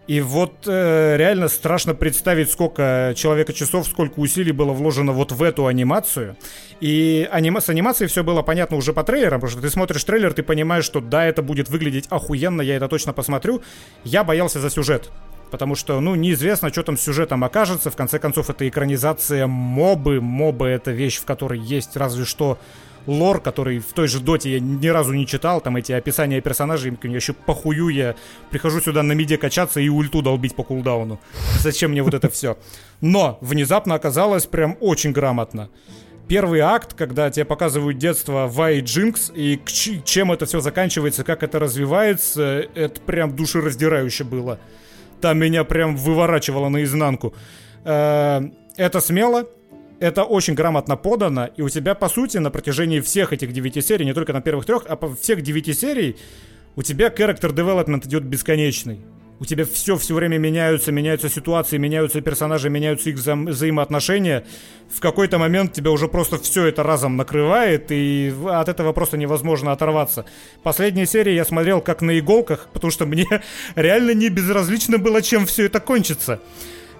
И вот э, реально страшно представить, сколько человека часов, сколько усилий было вложено вот в эту анимацию. И анима с анимацией все было понятно уже по трейлерам, потому что ты смотришь трейлер, ты понимаешь, что да, это будет выглядеть охуенно, я это точно посмотрю. Я боялся за сюжет. Потому что, ну, неизвестно, что там с сюжетом окажется. В конце концов, это экранизация мобы. Мобы — это вещь, в которой есть разве что лор, который в той же доте я ни разу не читал, там эти описания персонажей, я еще похую, я прихожу сюда на миде качаться и ульту долбить по кулдауну. Зачем мне вот это все? Но внезапно оказалось прям очень грамотно. Первый акт, когда тебе показывают детство Вай Джинкс и чем это все заканчивается, как это развивается, это прям душераздирающе было. Там меня прям выворачивало наизнанку. Э, это смело, это очень грамотно подано, и у тебя, по сути, на протяжении всех этих девяти серий, не только на первых трех, а по всех девяти серий, у тебя character development идет бесконечный. У тебя все все время меняются, меняются ситуации, меняются персонажи, меняются их вза- взаимоотношения. В какой-то момент тебя уже просто все это разом накрывает, и от этого просто невозможно оторваться. Последняя серия я смотрел как на иголках, потому что мне реально не безразлично было, чем все это кончится.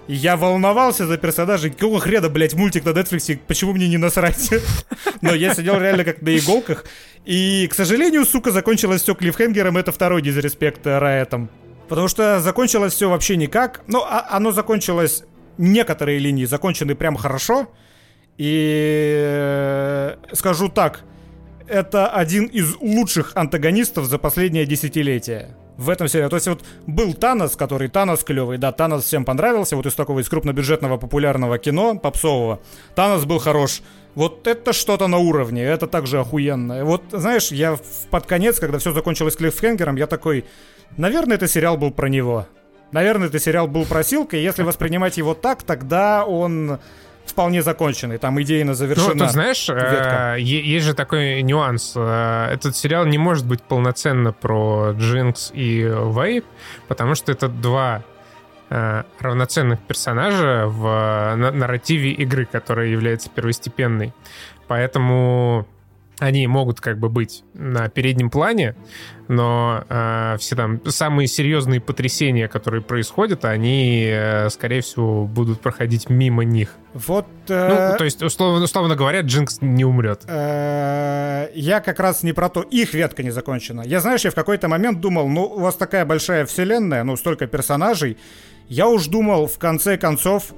Я волновался за персонажей. Какого хрена, блядь, мультик на Netflix? Почему мне не насрать? Но я сидел реально как на иголках. И, к сожалению, сука, закончилось все клиффхенгером. Это второй дизреспект Райетом. Потому что закончилось все вообще никак. Ну, а оно закончилось... Некоторые линии закончены прям хорошо. И э, скажу так, это один из лучших антагонистов за последнее десятилетие. В этом сериале. То есть вот был Танос, который Танос клевый, да, Танос всем понравился, вот из такого из крупнобюджетного популярного кино, попсового. Танос был хорош. Вот это что-то на уровне, это также охуенно. Вот, знаешь, я под конец, когда все закончилось клиффхенгером, я такой, наверное, это сериал был про него. Наверное, это сериал был про и если воспринимать его так, тогда он вполне законченный, там идейно завершена. Ну, тут знаешь, э, есть же такой нюанс. Э, этот сериал не может быть полноценно про Джинкс и Вейп, потому что это два э, равноценных персонажа в нарративе игры, которая является первостепенной. Поэтому они могут как бы быть на переднем плане, но э, все там самые серьезные потрясения, которые происходят, они, э, скорее всего, будут проходить мимо них. Вот. Э, ну, то есть, условно, условно говоря, Джинкс не умрет. Э, я как раз не про то, их ветка не закончена. Я, знаешь, я в какой-то момент думал, ну, у вас такая большая вселенная, ну, столько персонажей. Я уж думал, в конце концов,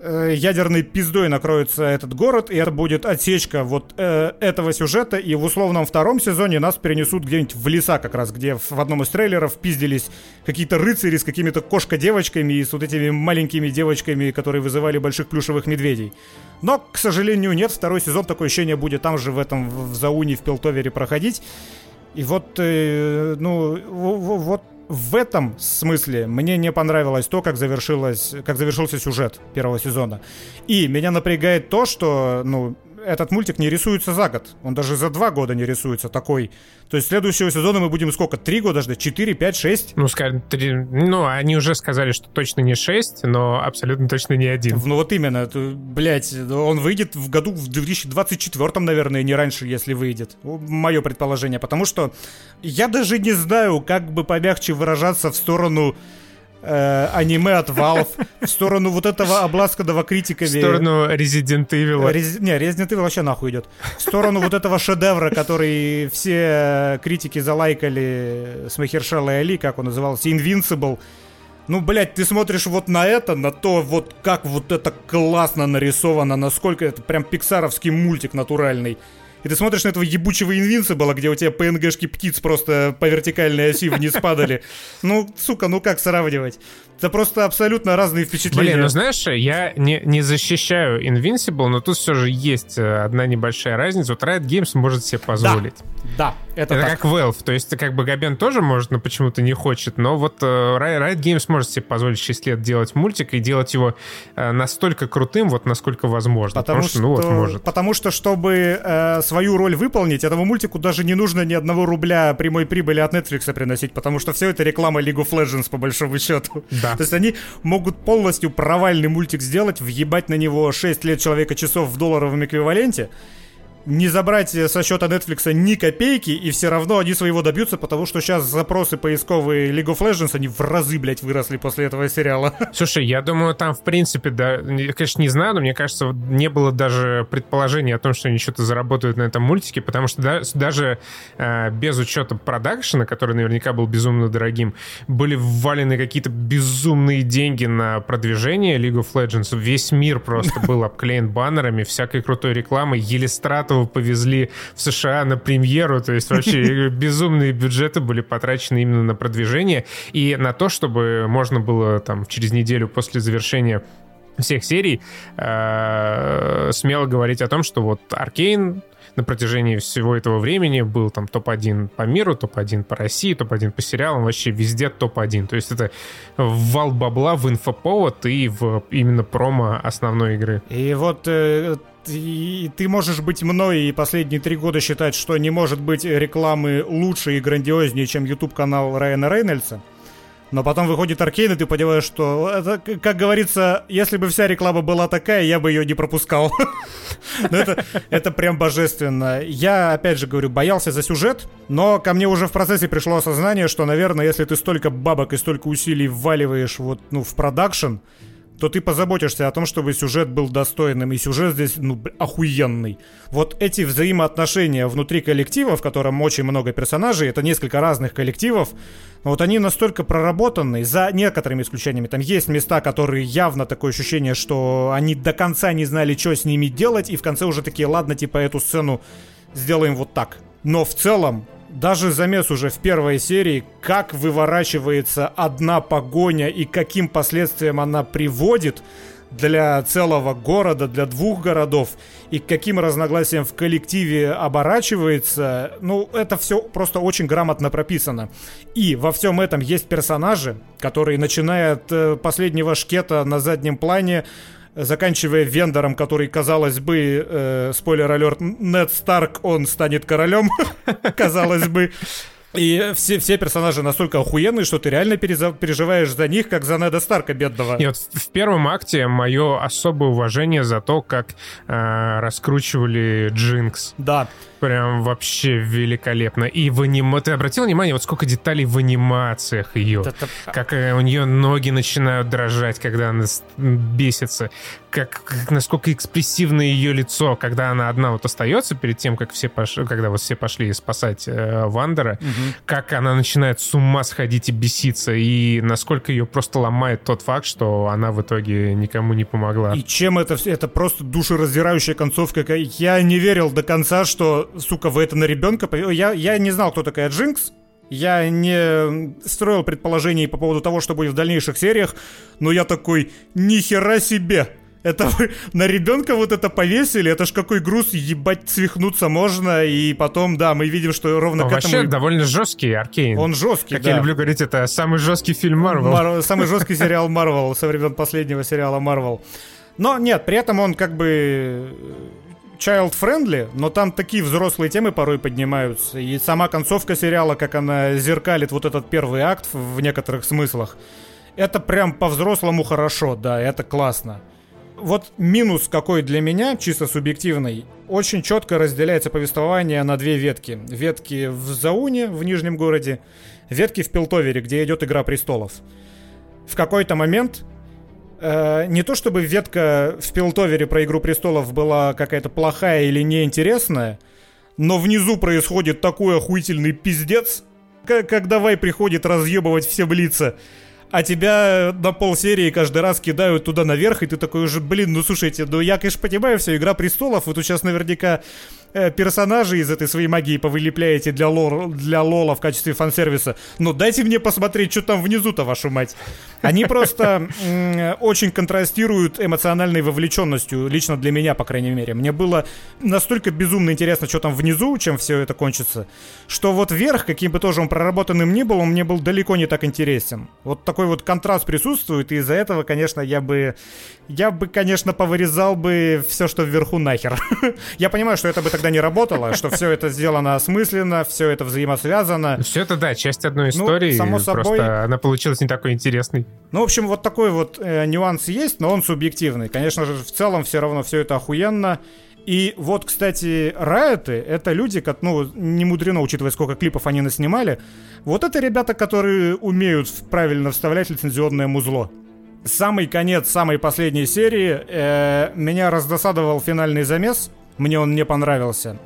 э, ядерной пиздой накроется этот город, и это будет отсечка вот э, этого сюжета, и в условном втором сезоне нас перенесут где-нибудь в леса как раз, где в одном из трейлеров пиздились какие-то рыцари с какими-то кошка-девочками и с вот этими маленькими девочками, которые вызывали больших плюшевых медведей. Но, к сожалению, нет, второй сезон такое ощущение будет там же в этом, в Зауне, в Пелтовере проходить. И вот, э, ну, вот в этом смысле мне не понравилось то, как, завершилось, как завершился сюжет первого сезона. И меня напрягает то, что, ну, этот мультик не рисуется за год. Он даже за два года не рисуется такой. То есть следующего сезона мы будем сколько? Три года ждать? Четыре, пять, шесть? Ну, скажем, три... Ну, они уже сказали, что точно не шесть, но абсолютно точно не один. Ну, вот именно. Это, блядь, он выйдет в году в 2024, наверное, не раньше, если выйдет. Мое предположение. Потому что я даже не знаю, как бы помягче выражаться в сторону э, аниме от Valve, в сторону вот этого обласканного критиками... В сторону Resident Evil. Рез... Не, Resident Evil вообще нахуй идет. В сторону вот этого шедевра, который все критики залайкали с Махершала и Али, как он назывался, Invincible. Ну, блядь, ты смотришь вот на это, на то, вот как вот это классно нарисовано, насколько это прям пиксаровский мультик натуральный. И ты смотришь на этого ебучего Invincible, где у тебя PNG-шки птиц просто по вертикальной оси вниз падали. Ну, сука, ну как сравнивать? Это просто абсолютно разные впечатления. Блин, ну знаешь, я не, не защищаю Invincible, но тут все же есть э, одна небольшая разница. Вот Riot Games может себе позволить. Да, да это, это так. как Valve. То есть, как бы Габен тоже может, но почему-то не хочет. Но вот uh, Riot Games может себе позволить 6 лет делать мультик и делать его uh, настолько крутым, вот насколько возможно. Потому, потому что, ну, вот, может. Потому что, чтобы uh, свою роль выполнить, этому мультику даже не нужно ни одного рубля прямой прибыли от Netflix приносить, потому что все это реклама League of Legends, по большому счету. Да. То есть они могут полностью провальный мультик сделать, въебать на него 6 лет человека часов в долларовом эквиваленте, не забрать со счета Netflix ни копейки, и все равно они своего добьются, потому что сейчас запросы поисковые League of Legends, они в разы, блядь, выросли после этого сериала. Слушай, я думаю, там, в принципе, да, я, конечно, не знаю, но мне кажется, не было даже предположения о том, что они что-то заработают на этом мультике, потому что да, даже э, без учета продакшена, который наверняка был безумно дорогим, были ввалены какие-то безумные деньги на продвижение League of Legends. Весь мир просто был обклеен баннерами, всякой крутой рекламой, Елистратов этого повезли в США на премьеру, то есть вообще безумные бюджеты были потрачены именно на продвижение и на то, чтобы можно было там через неделю после завершения всех серий э, смело говорить о том, что вот Аркейн на протяжении всего этого времени был там топ-1 по миру, топ-1 по России, топ-1 по сериалам, вообще везде топ-1. То есть это вал бабла в инфоповод и в именно промо основной игры. И вот э, и ты можешь быть мной и последние три года считать, что не может быть рекламы лучше и грандиознее, чем YouTube-канал Райана Рейнольдса. Но потом выходит Аркейн, и ты понимаешь, что это, как говорится, если бы вся реклама была такая, я бы ее не пропускал. это, это прям божественно. Я, опять же говорю, боялся за сюжет, но ко мне уже в процессе пришло осознание, что, наверное, если ты столько бабок и столько усилий вваливаешь вот, ну, в продакшн, то ты позаботишься о том, чтобы сюжет был достойным, и сюжет здесь, ну, охуенный. Вот эти взаимоотношения внутри коллектива, в котором очень много персонажей, это несколько разных коллективов, вот они настолько проработаны, за некоторыми исключениями. Там есть места, которые явно такое ощущение, что они до конца не знали, что с ними делать, и в конце уже такие, ладно, типа, эту сцену сделаем вот так. Но в целом даже замес уже в первой серии, как выворачивается одна погоня и каким последствиям она приводит для целого города, для двух городов, и каким разногласиям в коллективе оборачивается, ну, это все просто очень грамотно прописано. И во всем этом есть персонажи, которые, начиная от э, последнего шкета на заднем плане, заканчивая вендором, который, казалось бы, э, спойлер алерт, Нед Старк, он станет королем, казалось бы. И все, все персонажи настолько охуенные, что ты реально переживаешь за них, как за Неда Старка бедного. И вот в первом акте мое особое уважение за то, как э, раскручивали Джинкс. Да. Прям вообще великолепно. И в аним... Ты обратил внимание, вот сколько деталей в анимациях ее? Это... Как э, у нее ноги начинают дрожать, когда она бесится. Как, как насколько экспрессивно ее лицо, когда она одна вот остается перед тем, как все пошли, когда вот все пошли спасать э, Вандера. Угу. Как она начинает с ума сходить и беситься. И насколько ее просто ломает тот факт, что она в итоге никому не помогла. И чем это все? Это просто душераздирающая концовка. Я не верил до конца, что сука, вы это на ребенка... Я, я не знал, кто такая Джинкс. Я не строил предположений по поводу того, что будет в дальнейших сериях, но я такой, нихера себе! Это вы на ребенка вот это повесили, это ж какой груз, ебать, свихнуться можно, и потом, да, мы видим, что ровно Он к этому... Вообще довольно жесткий Аркейн. Он жесткий, Как да. я люблю говорить, это самый жесткий фильм Марвел. Мар... Самый жесткий сериал Марвел со времен последнего сериала Марвел. Но нет, при этом он как бы child-friendly, но там такие взрослые темы порой поднимаются. И сама концовка сериала, как она зеркалит вот этот первый акт в некоторых смыслах, это прям по-взрослому хорошо, да, это классно. Вот минус какой для меня, чисто субъективный, очень четко разделяется повествование на две ветки. Ветки в Зауне, в Нижнем городе, ветки в Пилтовере, где идет Игра Престолов. В какой-то момент Э, не то чтобы ветка в Пилтовере про Игру Престолов была какая-то плохая или неинтересная, но внизу происходит такой охуительный пиздец, как, как давай приходит разъебывать все блица а тебя на полсерии каждый раз кидают туда наверх, и ты такой уже, блин, ну слушайте, ну я, конечно, понимаю, все, Игра Престолов, вы тут сейчас наверняка э, персонажей из этой своей магии повылепляете для, лор, для лола в качестве фан-сервиса, но дайте мне посмотреть, что там внизу-то, вашу мать. Они просто очень контрастируют эмоциональной вовлеченностью, лично для меня, по крайней мере. Мне было настолько безумно интересно, что там внизу, чем все это кончится, что вот вверх, каким бы тоже он проработанным ни был, он мне был далеко не так интересен. Вот так такой вот контраст присутствует, и из-за этого, конечно, я бы, я бы, конечно, повырезал бы все, что вверху нахер. я понимаю, что это бы тогда не работало, что все это сделано осмысленно, все это взаимосвязано. Все это, да, часть одной ну, истории, ну, само собой. просто она получилась не такой интересной. Ну, в общем, вот такой вот э, нюанс есть, но он субъективный. Конечно же, в целом все равно все это охуенно. И вот, кстати, Райоты — это люди, как, ну, не мудрено, учитывая, сколько клипов они наснимали. Вот это ребята, которые умеют правильно вставлять лицензионное музло. Самый конец самой последней серии э, меня раздосадовал финальный замес. Мне он не понравился.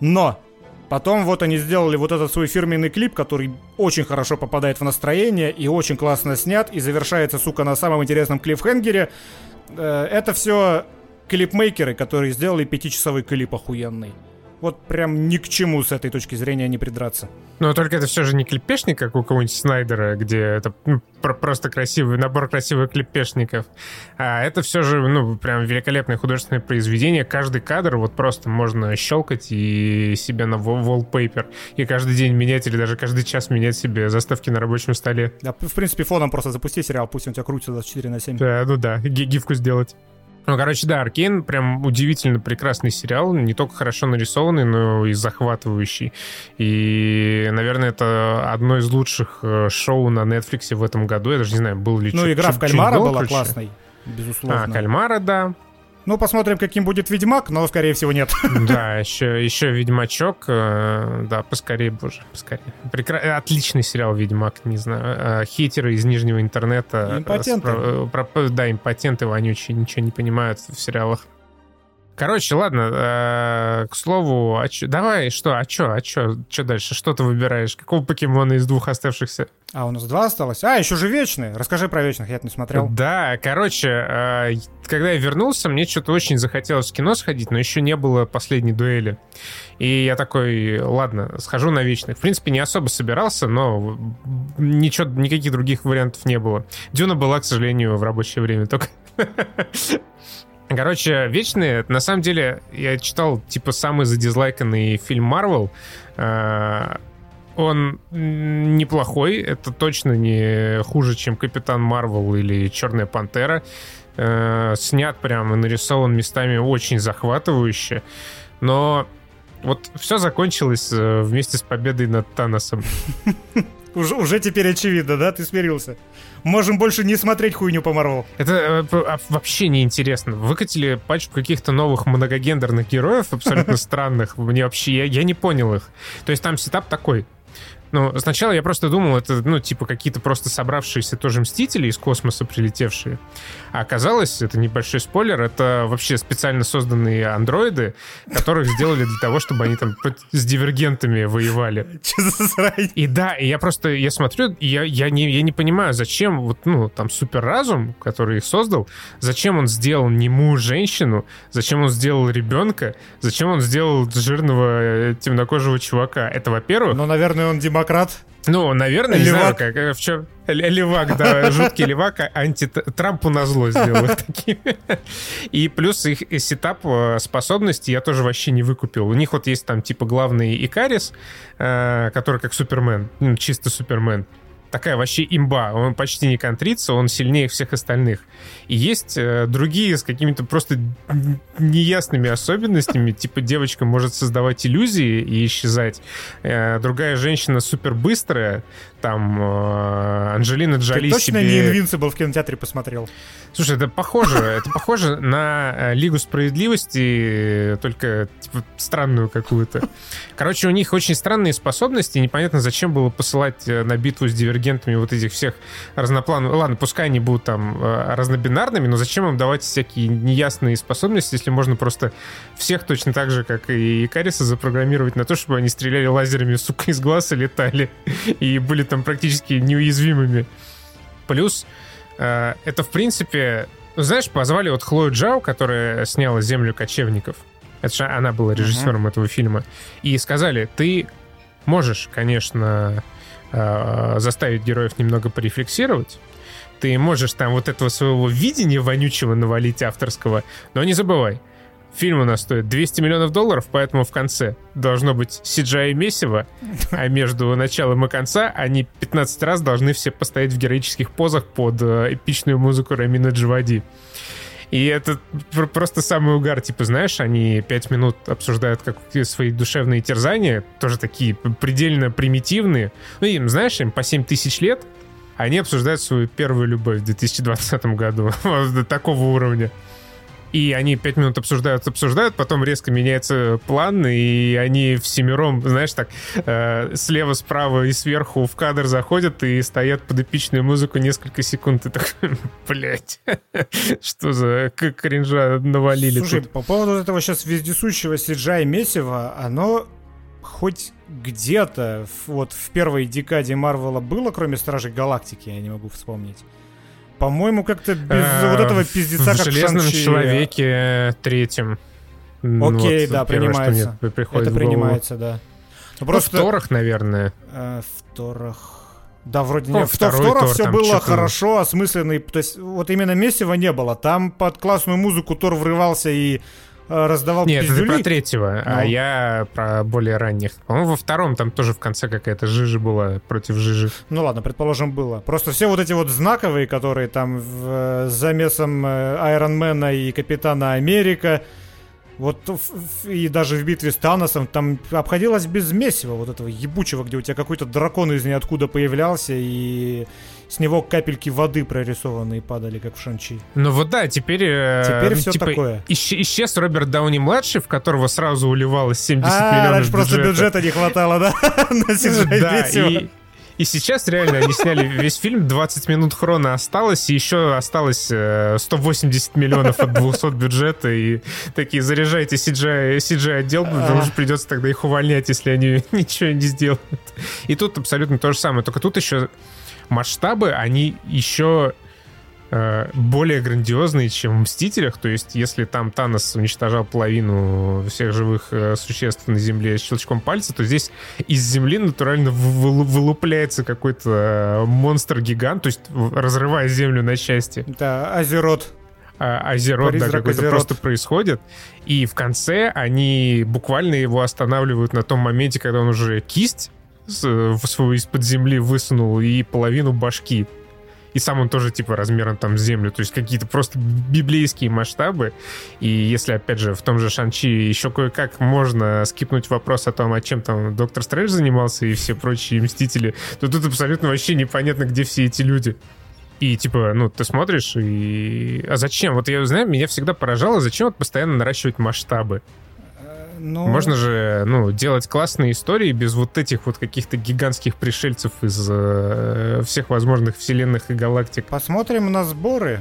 Но Потом вот они сделали вот этот свой фирменный клип, который очень хорошо попадает в настроение и очень классно снят, и завершается, сука, на самом интересном клиффхенгере. Э, это все клипмейкеры, которые сделали пятичасовой клип охуенный. Вот прям ни к чему с этой точки зрения не придраться. Но только это все же не клипешник, как у кого-нибудь Снайдера, где это ну, просто красивый набор красивых клипешников. А это все же, ну, прям великолепное художественное произведение. Каждый кадр вот просто можно щелкать и себе на wallpaper. И каждый день менять или даже каждый час менять себе заставки на рабочем столе. Да, в принципе, фоном просто запусти сериал, пусть он у тебя крутится 24 на 7. Да, ну да, гифку сделать. Ну, короче, да, Аркейн прям удивительно прекрасный сериал, не только хорошо нарисованный, но и захватывающий. И, наверное, это одно из лучших э, шоу на Netflix в этом году. Я даже не знаю, был ли Ну, игра в Кальмара была классной, безусловно. А, Кальмара, да. Ну, посмотрим, каким будет Ведьмак, но, скорее всего, нет. Да, еще, еще Ведьмачок. Э, да, поскорее, боже, поскорее. Прекра... Отличный сериал Ведьмак, не знаю. Э, хейтеры из нижнего интернета. Импотенты. Спро... Про... Да, импотенты вонючие, ничего не понимают в сериалах. Короче, ладно, э, к слову, а чё, давай, что, а что, а что, что дальше? Что ты выбираешь? Какого покемона из двух оставшихся? А, у нас два осталось? А, еще же Вечные. Расскажи про Вечных, я это не смотрел. Да, короче, э, когда я вернулся, мне что-то очень захотелось в кино сходить, но еще не было последней дуэли. И я такой, ладно, схожу на Вечных. В принципе, не особо собирался, но ничего, никаких других вариантов не было. Дюна была, к сожалению, в рабочее время только. Короче, Вечные, на самом деле, я читал, типа, самый задизлайканный фильм Марвел. А, он неплохой, это точно не хуже, чем Капитан Марвел или Черная Пантера. А, снят прям и нарисован местами очень захватывающе. Но вот все закончилось э, вместе с победой над Таносом. Уже, уже теперь очевидно, да? Ты смирился. Можем больше не смотреть хуйню по Марвел. Это э, а, вообще не интересно. Выкатили пачку каких-то новых многогендерных героев, абсолютно странных. Мне вообще... Я, я не понял их. То есть там сетап такой. Ну, сначала я просто думал, это, ну, типа, какие-то просто собравшиеся тоже мстители из космоса прилетевшие. А оказалось, это небольшой спойлер, это вообще специально созданные андроиды, которых сделали для того, чтобы они там с дивергентами воевали. И да, и я просто, я смотрю, и я, я, не, я не понимаю, зачем вот, ну, там, суперразум, который их создал, зачем он сделал немую женщину, зачем он сделал ребенка, зачем он сделал жирного э, темнокожего чувака. Это, во-первых... Ну, наверное, он демократ демократ? Ну, наверное, левак. не знаю, как, э, в чем... Левак, да, жуткий левак, а анти-Трампу на зло сделал такими. И плюс их сетап э, способностей я тоже вообще не выкупил. У них вот есть там типа главный Икарис, э, который как Супермен, ну, чисто Супермен такая вообще имба. Он почти не контрится, он сильнее всех остальных. И есть э, другие с какими-то просто неясными особенностями. Типа девочка может создавать иллюзии и исчезать. Э, другая женщина супер быстрая. Там э, Анджелина Джоли Ты точно себе... не Invincible в кинотеатре посмотрел? Слушай, это похоже. Это похоже на э, Лигу Справедливости, только типа, странную какую-то. Короче, у них очень странные способности. Непонятно, зачем было посылать на битву с дивергентами вот этих всех разноплановых... Ладно, пускай они будут там э, разнобинарными, но зачем им давать всякие неясные способности, если можно просто всех точно так же, как и Кариса, запрограммировать на то, чтобы они стреляли лазерами, сука, из глаз и летали. И были там практически неуязвимыми. Плюс Э, это, в принципе... Ну, знаешь, позвали вот Хлою Джао, которая сняла «Землю кочевников». Это же она была режиссером uh-huh. этого фильма. И сказали, ты можешь, конечно, э, заставить героев немного порефлексировать, ты можешь там вот этого своего видения вонючего навалить авторского, но не забывай, Фильм у нас стоит 200 миллионов долларов, поэтому в конце должно быть CGI месиво, а между началом и конца они 15 раз должны все постоять в героических позах под э, эпичную музыку Рамина Джавади. И это просто самый угар. Типа, знаешь, они пять минут обсуждают как свои душевные терзания, тоже такие предельно примитивные. Ну, им, знаешь, им по 7 тысяч лет, они обсуждают свою первую любовь в 2020 году. Вот до такого уровня и они пять минут обсуждают, обсуждают, потом резко меняется план, и они всемиром, знаешь, так, э, слева, справа и сверху в кадр заходят и стоят под эпичную музыку несколько секунд, и так, блядь, что за кринжа навалили Слушай, тут. по поводу этого сейчас вездесущего CGI месива, оно хоть где-то вот в первой декаде Марвела было, кроме Стражей Галактики, я не могу вспомнить. По-моему, как-то без э, вот этого пиздеца, в как железном Шанчи... человеке третьем. Окей, вот, да, принимается. Это принимается, да. Ну, просто... Ну, в Торах, наверное. Э, в Торах... Да, вроде ну, нет. В, Тор, все было хорошо, осмысленный. То есть вот именно Мессива не было. Там под классную музыку Тор врывался и Э, раздавал Нет, пиздюли. это про третьего, а ну. а я про более ранних. По-моему, во втором там тоже в конце какая-то жижа была против жижи. Ну ладно, предположим, было. Просто все вот эти вот знаковые, которые там в, с замесом Айронмена и Капитана Америка, вот и даже в битве с Таносом там обходилось без месива вот этого ебучего, где у тебя какой-то дракон из ниоткуда появлялся и с него капельки воды прорисованные падали, как в Шанчи. Ну вот да, теперь... Э, теперь все типа, такое. Исчез Роберт Дауни-младший, в которого сразу уливалось 70 а, миллионов бюджета. просто бюджета не хватало, да? Да, и, И сейчас реально они сняли весь фильм, 20 минут хрона осталось, и еще осталось 180 э, миллионов от 200 бюджета, и такие, заряжайте CGI, CGI отдел, потому что придется тогда их увольнять, если они ничего не сделают. И тут абсолютно то же самое, только тут еще масштабы, они еще Э, более грандиозные, чем в «Мстителях». То есть, если там Танос уничтожал половину всех живых э, существ на Земле щелчком пальца, то здесь из Земли натурально вылупляется какой-то э, монстр-гигант, то есть разрывая Землю на части. Да, Азерот. А, Азерот, да, какой-то просто происходит. И в конце они буквально его останавливают на том моменте, когда он уже кисть из-под земли высунул и половину башки и сам он тоже, типа, размером там с землю, то есть какие-то просто библейские масштабы. И если, опять же, в том же Шанчи еще кое-как можно скипнуть вопрос о том, а чем там Доктор Стрэндж занимался и все прочие Мстители, то тут абсолютно вообще непонятно, где все эти люди. И типа, ну, ты смотришь, и... А зачем? Вот я знаю, меня всегда поражало, зачем вот постоянно наращивать масштабы? Ну... Можно же, ну, делать классные истории без вот этих вот каких-то гигантских пришельцев из э, всех возможных вселенных и галактик. Посмотрим на сборы.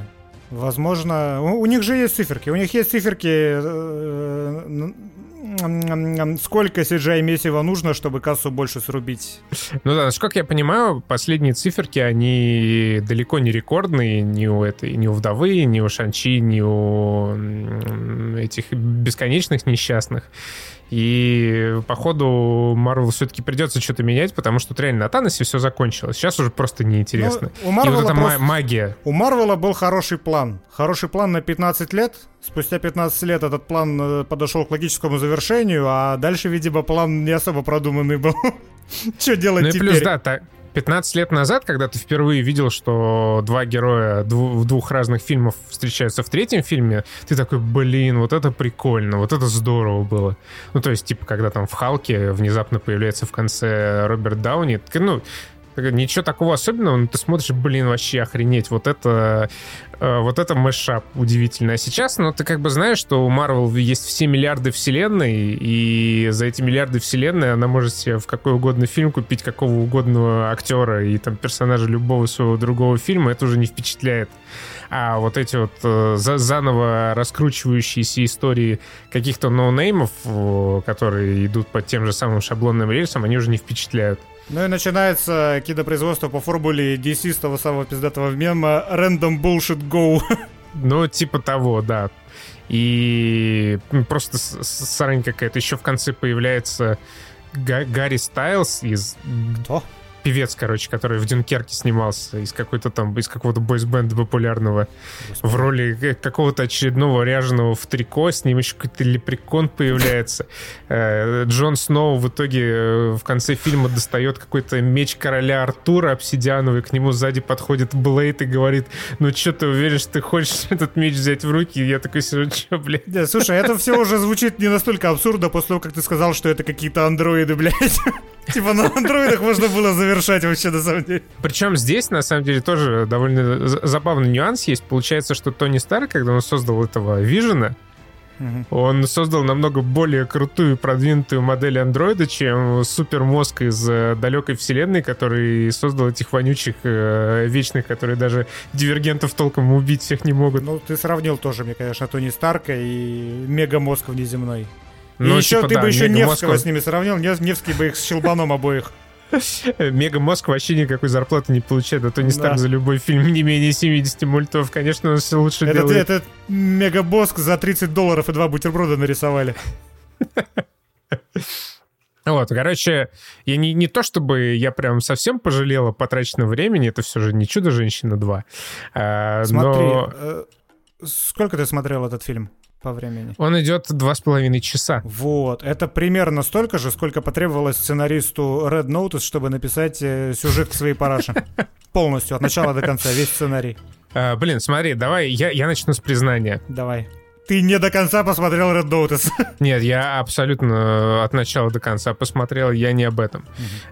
Возможно, у, у них же есть циферки. У них есть циферки э, сколько CGI месива нужно, чтобы кассу больше срубить? Ну да, как я понимаю, последние циферки, они далеко не рекордные ни у этой, ни у Вдовы, ни у Шанчи, ни у этих бесконечных несчастных. И походу Марвел все-таки придется что-то менять, потому что реально на Таносе все закончилось. Сейчас уже просто неинтересно. Ну, у Марвела И вот эта просто... магия. У Марвела был хороший план. Хороший план на 15 лет. Спустя 15 лет этот план э, подошел к логическому завершению, а дальше, видимо, план не особо продуманный был. Что делать ну и теперь? плюс, да, так, 15 лет назад, когда ты впервые видел, что два героя в двух разных фильмах встречаются в третьем фильме, ты такой, блин, вот это прикольно, вот это здорово было. Ну, то есть, типа, когда там в Халке внезапно появляется в конце Роберт Дауни, ну, Ничего такого особенного, но ты смотришь, блин, вообще охренеть, вот это, э, вот это мэшап удивительно. А сейчас, ну, ты как бы знаешь, что у Марвел есть все миллиарды вселенной, и за эти миллиарды вселенной она может себе в какой угодно фильм купить какого угодно актера и там персонажа любого своего другого фильма, это уже не впечатляет. А вот эти вот э, за заново раскручивающиеся истории каких-то ноунеймов, которые идут по тем же самым шаблонным рельсам, они уже не впечатляют. Ну и начинается кинопроизводство по формуле DC с того самого пиздатого мема Random Bullshit Go. Ну, типа того, да. И просто срань какая-то. Еще в конце появляется Гарри Стайлз из... Кто? Певец, короче, который в Дюнкерке снимался из какой-то там, из какого-то бойсбенда популярного Господи. в роли какого-то очередного ряженого в трико, с ним еще какой-то лепрекон появляется. Э, Джон Сноу в итоге э, в конце фильма достает какой-то меч короля Артура обсидиановый, к нему сзади подходит Блейд и говорит, ну что ты уверен, что ты хочешь этот меч взять в руки? И я такой сижу, что, блядь? Да, слушай, это все уже звучит не настолько абсурдно после того, как ты сказал, что это какие-то андроиды, блядь. Типа на андроидах можно было завершать вообще на самом деле. Причем здесь, на самом деле, тоже довольно забавный нюанс есть. Получается, что Тони Старк, когда он создал этого Вижена, Он создал намного более крутую и продвинутую модель андроида, чем супермозг из э, далекой вселенной, который создал этих вонючих э, вечных, которые даже дивергентов толком убить всех не могут. Ну, ты сравнил тоже, мне, конечно, Тони Старка и мегамозг внеземной. Ну, и еще типа, ты да, бы еще Невского с ними сравнил, Невский бы их с щелбаном обоих. Мега Мозг вообще никакой зарплаты не получает, а то не да. за любой фильм не менее 70 мультов. Конечно, он все лучше это, делает. Этот Мега Мозг за 30 долларов и два бутерброда нарисовали. Вот, короче, я не, не то чтобы я прям совсем пожалела потраченного времени, это все же не «Чудо-женщина 2». А, Смотри, но... Э, сколько ты смотрел этот фильм? По времени? Он идет два с половиной часа. Вот. Это примерно столько же, сколько потребовалось сценаристу Red Notice, чтобы написать э, сюжет к своей параше. Полностью, от начала до конца, весь сценарий. А, блин, смотри, давай, я, я начну с признания. Давай. Ты не до конца посмотрел Red Notice. Нет, я абсолютно от начала до конца посмотрел, я не об этом.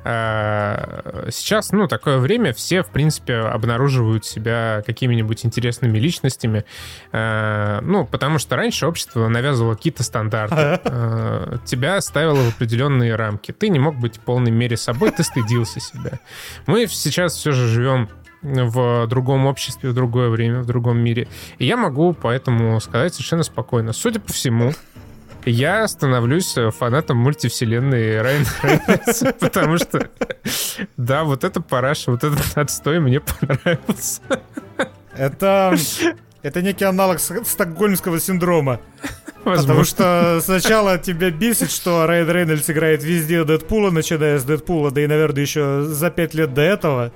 А, сейчас, ну, такое время, все, в принципе, обнаруживают себя какими-нибудь интересными личностями. А, ну, потому что раньше общество навязывало какие-то стандарты. А, тебя ставило в определенные рамки. Ты не мог быть в полной мере собой, ты стыдился себя. Мы сейчас все же живем в другом обществе, в другое время, в другом мире. И я могу поэтому сказать совершенно спокойно. Судя по всему, я становлюсь фанатом мультивселенной Райан потому что, да, вот это параша, вот этот отстой мне понравился. Это, это некий аналог стокгольмского синдрома. Возможно. Потому что сначала тебя бесит, что Райан Рейнольдс играет везде Дэдпула, начиная с Дэдпула, да и, наверное, еще за пять лет до этого.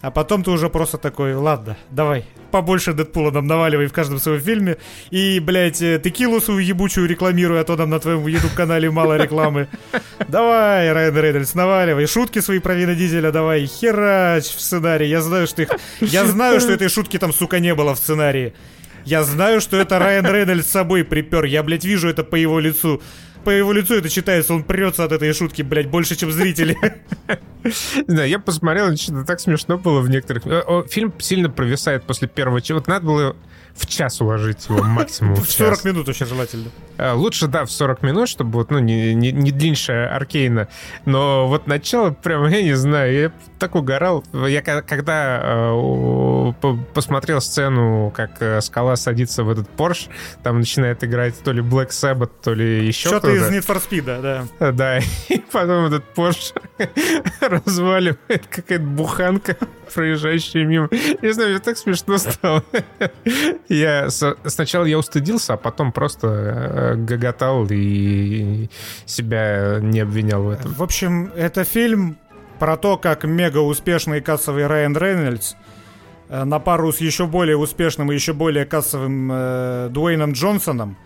А потом ты уже просто такой, ладно, давай, побольше Дэдпула нам наваливай в каждом своем фильме. И, блядь, э, текилу свою ебучую рекламируй, а то нам на твоем YouTube-канале мало рекламы. Давай, Райан Рейнольдс, наваливай. Шутки свои про Вина Дизеля давай, херач в сценарий. Я знаю, что их... Я знаю, что этой шутки там, сука, не было в сценарии. Я знаю, что это Райан Рейнольдс с собой припер. Я, блядь, вижу это по его лицу по его лицу это читается, он прется от этой шутки, блядь, больше, чем зрители. Да, я посмотрел, что-то так смешно было в некоторых... Э, фильм сильно провисает после первого... Вот надо было в час уложить его максимум в, в 40 минут очень желательно. А, лучше, да, в 40 минут, чтобы вот, ну, не, не, не длиннее Аркейна. Но вот начало, прям, я не знаю, я так угорал. Я когда э, посмотрел сцену, как э, скала садится в этот Порш, там начинает играть то ли Black Sabbath, то ли еще Что-то из Need for Speed, да. Да, и потом этот Порш разваливает какая-то буханка, проезжающая мимо. Не знаю, мне так смешно стало. Я сначала я устыдился, а потом просто э, гоготал и себя не обвинял в этом. В общем, это фильм про то, как мега успешный кассовый Райан Рейнольдс э, на пару с еще более успешным и еще более кассовым э, Дуэйном Джонсоном,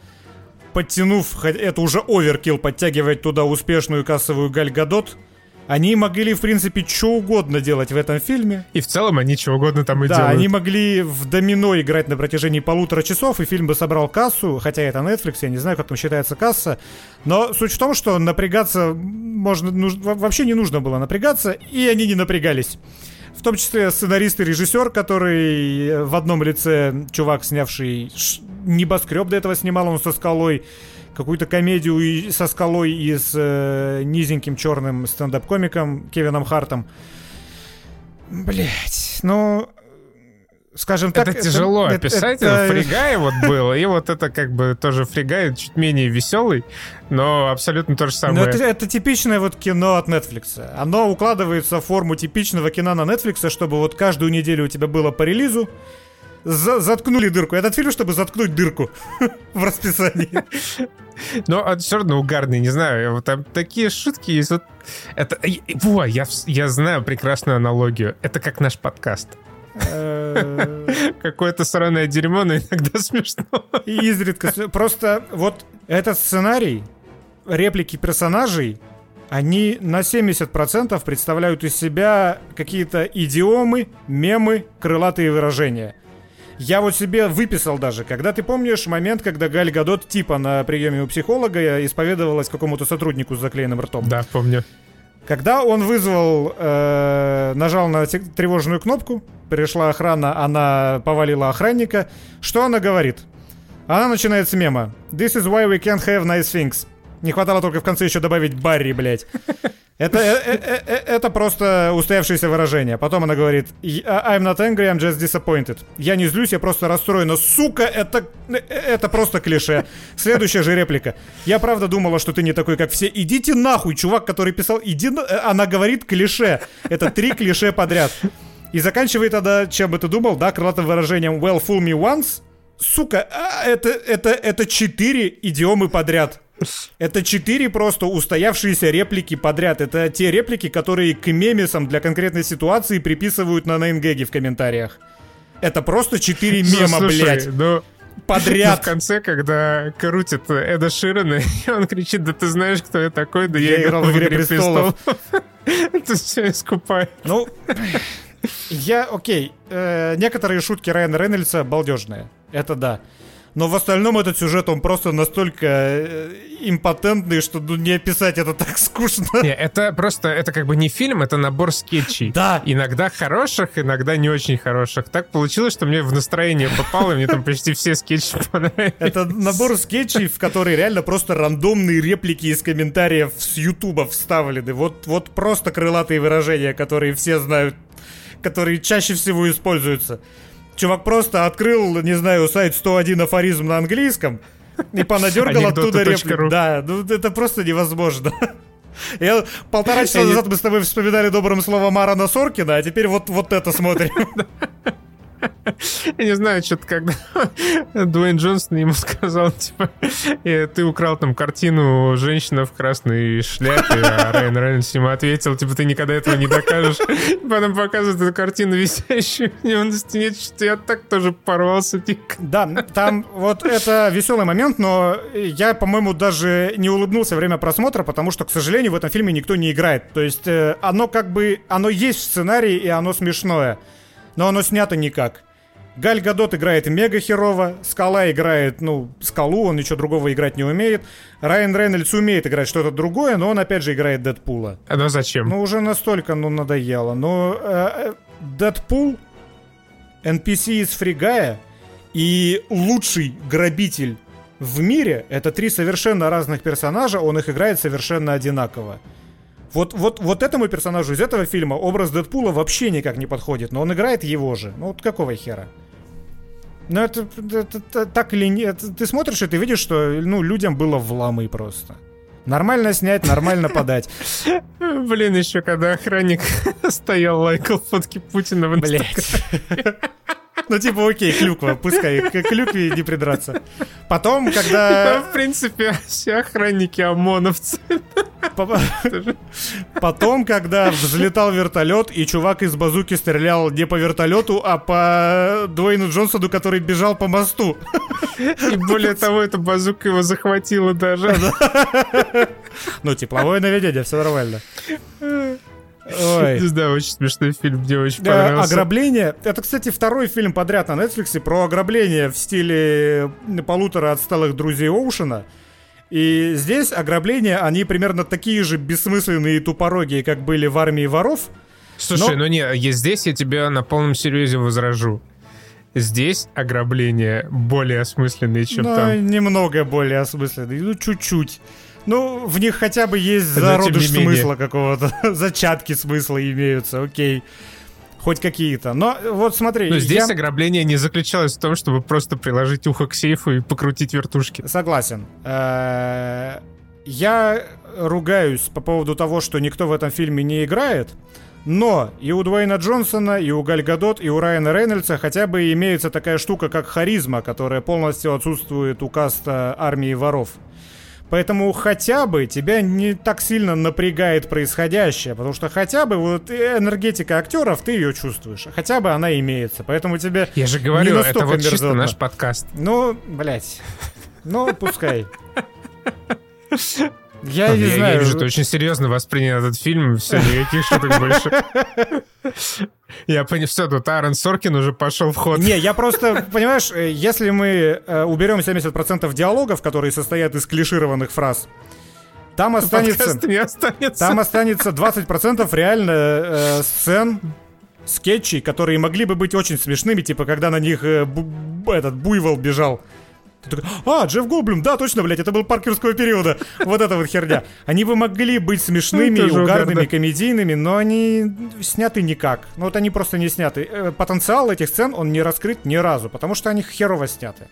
подтянув, это уже оверкил, подтягивать туда успешную кассовую Галь Гадот – они могли, в принципе, что угодно делать в этом фильме. И в целом они что угодно там и да, делают. Да, они могли в домино играть на протяжении полутора часов, и фильм бы собрал кассу, хотя это Netflix, я не знаю, как там считается касса. Но суть в том, что напрягаться можно, нуж, вообще не нужно было напрягаться, и они не напрягались. В том числе сценарист и режиссер, который в одном лице чувак, снявший небоскреб до этого снимал, он со скалой какую-то комедию со скалой и с э, низеньким черным стендап-комиком Кевином Хартом. Блять, ну, скажем так... Это тяжело это, описать, это... фригай вот было, и вот это как бы тоже фригай, чуть менее веселый, но абсолютно то же самое. Но это, это типичное вот кино от Netflix. Оно укладывается в форму типичного кино на Netflix, чтобы вот каждую неделю у тебя было по релизу, за заткнули дырку. Этот фильм, чтобы заткнуть дырку в расписании. Но он все равно угарный, не знаю. Вот там такие шутки есть. Вот это, во, я, я знаю прекрасную аналогию. Это как наш подкаст. Э. Какое-то сраное дерьмо, но иногда смешно. И изредка. Просто вот этот сценарий, реплики персонажей, они на 70% представляют из себя какие-то идиомы, мемы, крылатые выражения. Я вот себе выписал даже, когда ты помнишь момент, когда Галь Гадот типа на приеме у психолога исповедовалась какому-то сотруднику с заклеенным ртом. Да, помню. Когда он вызвал, э, нажал на тревожную кнопку, пришла охрана, она повалила охранника. Что она говорит? Она начинает с мема. This is why we can't have nice things. Не хватало только в конце еще добавить Барри, блядь. Это, это, э, э, это просто устоявшееся выражение. Потом она говорит, I'm not angry, I'm just disappointed. Я не злюсь, я просто расстроен. Но, сука, это, э, это просто клише. Следующая же реплика. Я правда думала, что ты не такой, как все. Идите нахуй, чувак, который писал, иди на... Она говорит клише. Это три клише подряд. И заканчивает тогда, чем бы ты думал, да, крылатым выражением well, fool me once. Сука, а, это, это, это четыре идиомы подряд. Это четыре просто устоявшиеся реплики подряд. Это те реплики, которые к мемесам для конкретной ситуации приписывают на нейнгеге в комментариях. Это просто четыре ну, мема, Слушай, блядь. Ну, подряд. в конце, когда крутит Эда Ширена, и он кричит, да ты знаешь, кто я такой, да я, я играл в «Игре престолов». Это все искупает. Ну, я, окей, э, некоторые шутки Райана Рейнольдса балдежные. Это да. Но в остальном этот сюжет, он просто настолько э, импотентный, что ну, не описать это так скучно. Не, это просто, это как бы не фильм, это набор скетчей. Да. Иногда хороших, иногда не очень хороших. Так получилось, что мне в настроение попало, и мне там почти все скетчи понравились. Это набор скетчей, в который реально просто рандомные реплики из комментариев с Ютуба вставлены. Вот, вот просто крылатые выражения, которые все знают, которые чаще всего используются. Чувак просто открыл, не знаю, сайт 101 афоризм на английском и понадергал оттуда реплику. Да, ну это просто невозможно. Я полтора часа назад мы с тобой вспоминали добрым словом Марана Соркина, а теперь вот, вот это смотрим. Я не знаю, что-то когда Дуэйн Джонсон ему сказал, типа, ты украл там картину «Женщина в красной шляпе», а Райан Рейнольдс ему ответил, типа, ты никогда этого не докажешь. Потом показывает эту картину висящую у него на стене, что я так тоже порвался дико. Да, там вот это веселый момент, но я, по-моему, даже не улыбнулся во время просмотра, потому что, к сожалению, в этом фильме никто не играет. То есть э, оно как бы, оно есть в сценарии, и оно смешное но оно снято никак. Галь Гадот играет мега херово, Скала играет, ну, Скалу, он ничего другого играть не умеет. Райан Рейнольдс умеет играть что-то другое, но он опять же играет Дэдпула. А ну зачем? Ну, уже настолько, ну, надоело. Но э, э Дэдпул, NPC из Фригая и лучший грабитель в мире — это три совершенно разных персонажа, он их играет совершенно одинаково. Вот, вот, вот этому персонажу из этого фильма образ Дэдпула вообще никак не подходит, но он играет его же. Ну вот какого хера? Ну это, это, это так или нет? Ты смотришь и ты видишь, что ну людям было в ламы просто. Нормально снять, нормально подать. Блин, еще когда охранник стоял, лайкал фотки Путина в Инстаграме. Ну, типа, окей, клюква, пускай к клюкве не придраться. Потом, когда... В принципе, все охранники ОМОНовцы. Потом, когда взлетал вертолет, и чувак из базуки стрелял не по вертолету, а по Дуэйну Джонсону, который бежал по мосту. И более того, эта базука его захватила даже. Ну, тепловое наведение, все нормально. Ой. Да, очень смешной фильм, мне очень понравился. Ограбление. Это, кстати, второй фильм подряд на Netflix про ограбление в стиле полутора отсталых друзей Оушена. И здесь ограбления, они примерно такие же бессмысленные и тупорогие, как были в армии воров. Слушай, но... ну не, здесь я тебя на полном серьезе возражу. Здесь ограбления более осмысленные, чем ну, там. немного более осмысленные, ну чуть-чуть. Ну, в них хотя бы есть зародыш смысла какого-то, зачатки смысла имеются, окей. Хоть какие-то. Но вот смотри. Но здесь я... ограбление не заключалось в том, чтобы просто приложить ухо к сейфу и покрутить вертушки. Согласен. Э, я ругаюсь по поводу того, что никто в этом фильме не играет. Но и у Дуэйна Джонсона, и у Галь Гадот, и у Райана Рейнольдса хотя бы имеется такая штука, как харизма, которая полностью отсутствует у каста армии воров. Поэтому хотя бы тебя не так сильно напрягает происходящее, потому что хотя бы вот энергетика актеров, ты ее чувствуешь. Хотя бы она имеется, поэтому тебе Я же говорю, это вот чисто наш подкаст. Ну, блядь. Ну, пускай. Я не я, знаю. Я вижу, ты очень серьезно воспринял этот фильм. Все, никаких шуток больше. Я понял, все, тут Аарон Соркин уже пошел в ход. Не, я просто, понимаешь, э, если мы э, уберем 70% диалогов, которые состоят из клишированных фраз, там останется, не останется. Там останется 20% реально э, сцен, скетчей, которые могли бы быть очень смешными, типа когда на них э, бу- этот буйвол бежал ты такой, а, Джефф Голблюм, да, точно, блядь, это был паркерского периода. Вот эта вот херня. Они бы могли быть смешными, угарными, комедийными, но они сняты никак. Ну вот они просто не сняты. Э, потенциал этих сцен, он не раскрыт ни разу, потому что они херово сняты.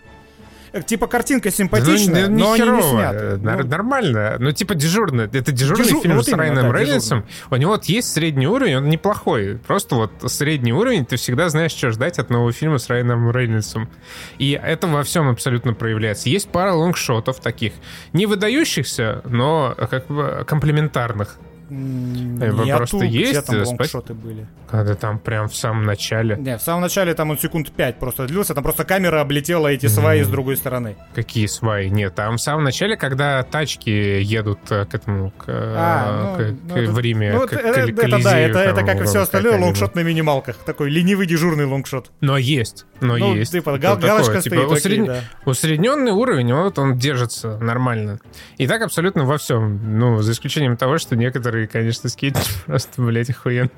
Э, типа картинка симпатичная, ну, но херово. они не сняты. Э, ну, нормально. Ну, типа дежурно. Это дежурный Дежур... фильм вот с Райаном да, Рейнольдсом. У него вот есть средний уровень, он неплохой. Просто вот средний уровень, ты всегда знаешь, что ждать от нового фильма с Райаном Рейнольдсом. И это во всем абсолютно проявляется. Есть пара лонгшотов таких. Не выдающихся, но как бы комплементарных Нету, просто есть, где там э, лонгшоты были. Когда там прям в самом начале. Не, в самом начале там он секунд 5 просто длился, там просто камера облетела эти сваи с другой стороны. Какие сваи? Нет, там в самом начале, когда тачки едут э, к этому, к, э, А, ну, к- ну, к- это- в Риме, Ну, к- это, к- это- это да, это, это там, как и все остальное, лонгшот на минималках. Такой ленивый дежурный лонгшот. Но есть, но Ну, есть. типа, Это гал- такое, галочка типа, стоит, окей, усредн- да. Усредненный уровень, вот он держится нормально. И так абсолютно во всем. Ну, за исключением того, что некоторые, конечно, скейтеры просто, блядь, охуенно.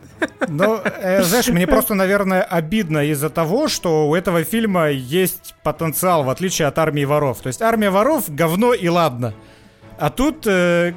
Ну, э, знаешь, мне просто, наверное, обидно из-за того, что у этого фильма есть потенциал, в отличие от армии воров. То есть армия воров говно и ладно. А тут, э,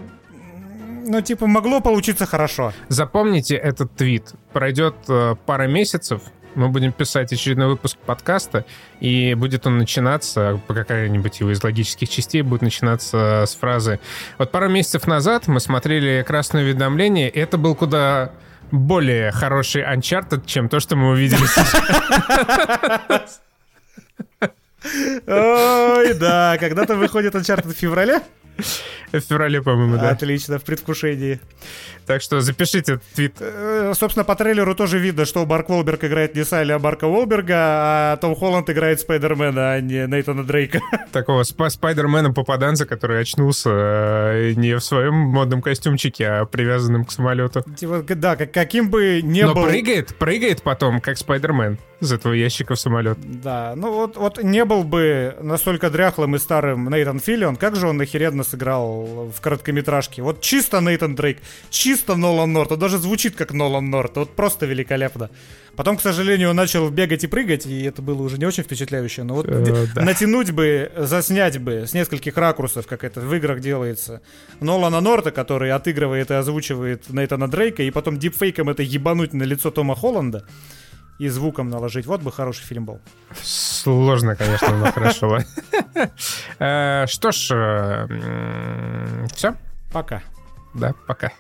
ну, типа, могло получиться хорошо. Запомните этот твит. Пройдет э, пара месяцев, мы будем писать очередной выпуск подкаста, и будет он начинаться, по какая-нибудь его из логических частей будет начинаться с фразы «Вот пару месяцев назад мы смотрели «Красное уведомление», и это был куда более хороший Uncharted, чем то, что мы увидели сейчас. Ой, да, когда-то выходит Uncharted в феврале. В феврале, по-моему, да. Отлично, в предвкушении. Так что запишите этот твит. Э, Собственно, по трейлеру тоже видно, что Марк Уолберг играет не Салли, а Марка Уолберга, а Том Холланд играет Спайдермена, а не Нейтана Дрейка. Такого спа- спайдермена-попаданца, который очнулся э, не в своем модном костюмчике, а привязанным к самолету. Типа, да, как- каким бы не Но был... прыгает, прыгает потом, как Спайдермен из этого ящика в самолет. Да, ну вот, вот не был бы настолько дряхлым и старым Нейтан Филлион, как же он охеренно сыграл в короткометражке. Вот чисто Нейтан Дрейк, чисто Нолан Норт, он даже звучит как Нолан Норт, вот просто великолепно. Потом, к сожалению, он начал бегать и прыгать, и это было уже не очень впечатляюще, но вот Э, да. натянуть бы, заснять бы с нескольких ракурсов, как это в играх делается, Нолана Норта, который отыгрывает и озвучивает Нейтана Дрейка, и потом дипфейком это ебануть на лицо Тома Холланда, и звуком наложить. Вот бы хороший фильм был. Сложно, конечно, но хорошо. Э, Что ж, все? Пока. Да, пока.